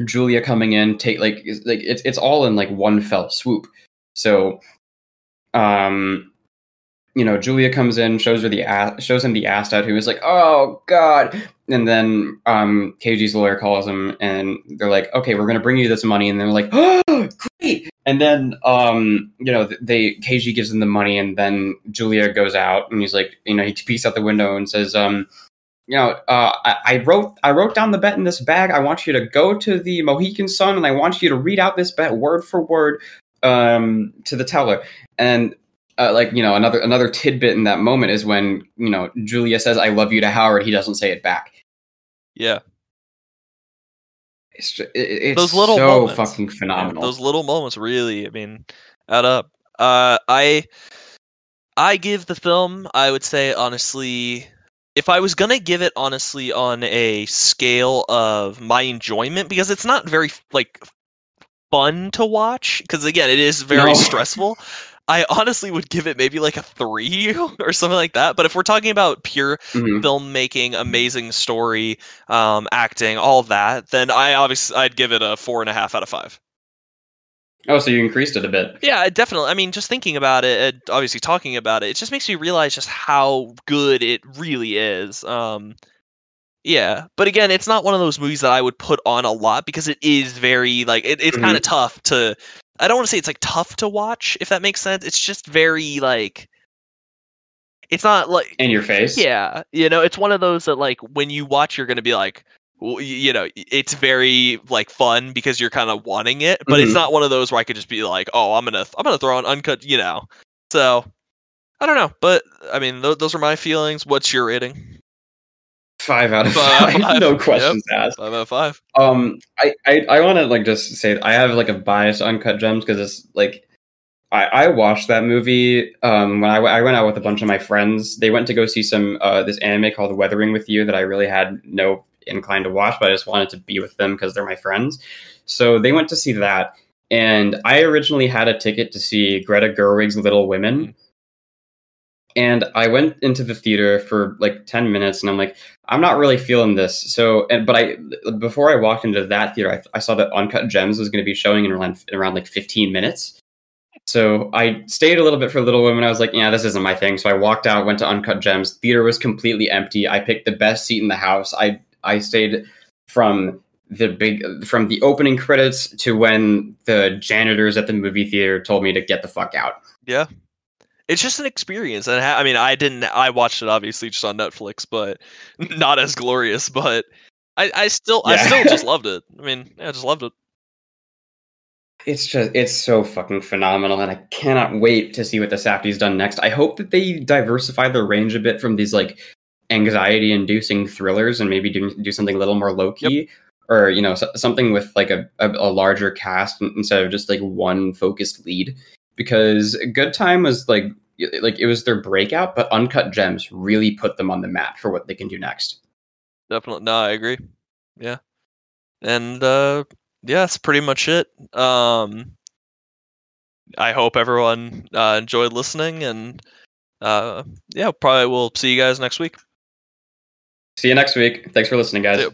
Julia coming in, take like like it's it's all in like one fell swoop. So, um, you know, Julia comes in, shows her the ass, shows him the ass tattoo. Is like, oh god, and then um, KG's lawyer calls him, and they're like, okay, we're gonna bring you this money, and they're like, oh great, and then um, you know, they KG gives them the money, and then Julia goes out, and he's like, you know, he peeks out the window and says, um, you know, uh, I, I wrote I wrote down the bet in this bag. I want you to go to the Mohegan Sun and I want you to read out this bet word for word um, to the teller. And uh, like you know, another another tidbit in that moment is when you know Julia says "I love you" to Howard. He doesn't say it back.
Yeah,
It's it, it's
Those little
so
moments.
fucking
Yeah,
phenomenal.
those little moments really, I mean, add up. Uh, I I give the film, I would say honestly, if I was gonna give it honestly on a scale of my enjoyment, because it's not very like fun to watch, because again, it is very
No.
stressful. I honestly would give it maybe like a three or something like that. But if we're talking about pure
Mhm.
filmmaking, amazing story, um, acting, all that, then I obviously I'd give it a four and a half out of five.
Oh, so you increased it a bit.
Yeah, definitely. I mean, just thinking about it, and obviously talking about it, it just makes me realize just how good it really is. Um, yeah, but again, it's not one of those movies that I would put on a lot because it is very like it, it's
Mhm.
kind of tough to. I don't want to say it's like tough to watch, if that makes sense. It's just very like. It's not like
In your face.
yeah, you know, it's one of those that like when you watch, you're gonna be like, you know, it's very like fun because you're kind of wanting it, but it's
Mhm.
not one of those where I could just be like, oh, I'm gonna, I'm gonna throw on uncut, you know. So I don't know, but I mean, th- those are my feelings. What's your rating?
Five out of
Five,
five.
five,
no
yep.
questions asked.
Five out of five.
Um, I I, I want to like just say I have like a bias to Uncut Gems because it's like I I watched that movie um when I, w- I went out with a bunch of my friends. They went to go see some uh this anime called Weathering with You that I really had no incline to watch, but I just wanted to be with them because they're my friends. So they went to see that, and I originally had a ticket to see Greta Gerwig's Little Women. Mm. And I went into the theater for like 10 minutes and I'm like, I'm not really feeling this. So, and, but I, before I walked into that theater, I, I saw that Uncut Gems was going to be showing in around, in around like 15 minutes. So I stayed a little bit for Little Women. I was like, yeah, this isn't my thing. So I walked out, went to Uncut Gems. Theater was completely empty. I picked the best seat in the house. I, I stayed from the big, from the opening credits to when the janitors at the movie theater told me to get the fuck out.
Yeah. It's just an experience, and I mean, I didn't. I watched it obviously just on Netflix, but not as glorious. But I, I still, I still just loved it. I mean, yeah, I just loved it.
it's just it's so fucking phenomenal and i cannot wait to see what the safdie's done next i hope that they diversify their range a bit from these like anxiety inducing thrillers and maybe do, do something a little more low-key or you know so, something with like a, a, a larger cast instead of just like one focused lead because good time was like like it was their breakout but uncut gems really put them on the map for what they can do next
Definitely. No, I agree. Yeah. And uh yeah, that's pretty much it. Um I hope everyone uh, enjoyed listening and uh yeah, probably we'll see you guys next week.
See you next week thanks for listening guys.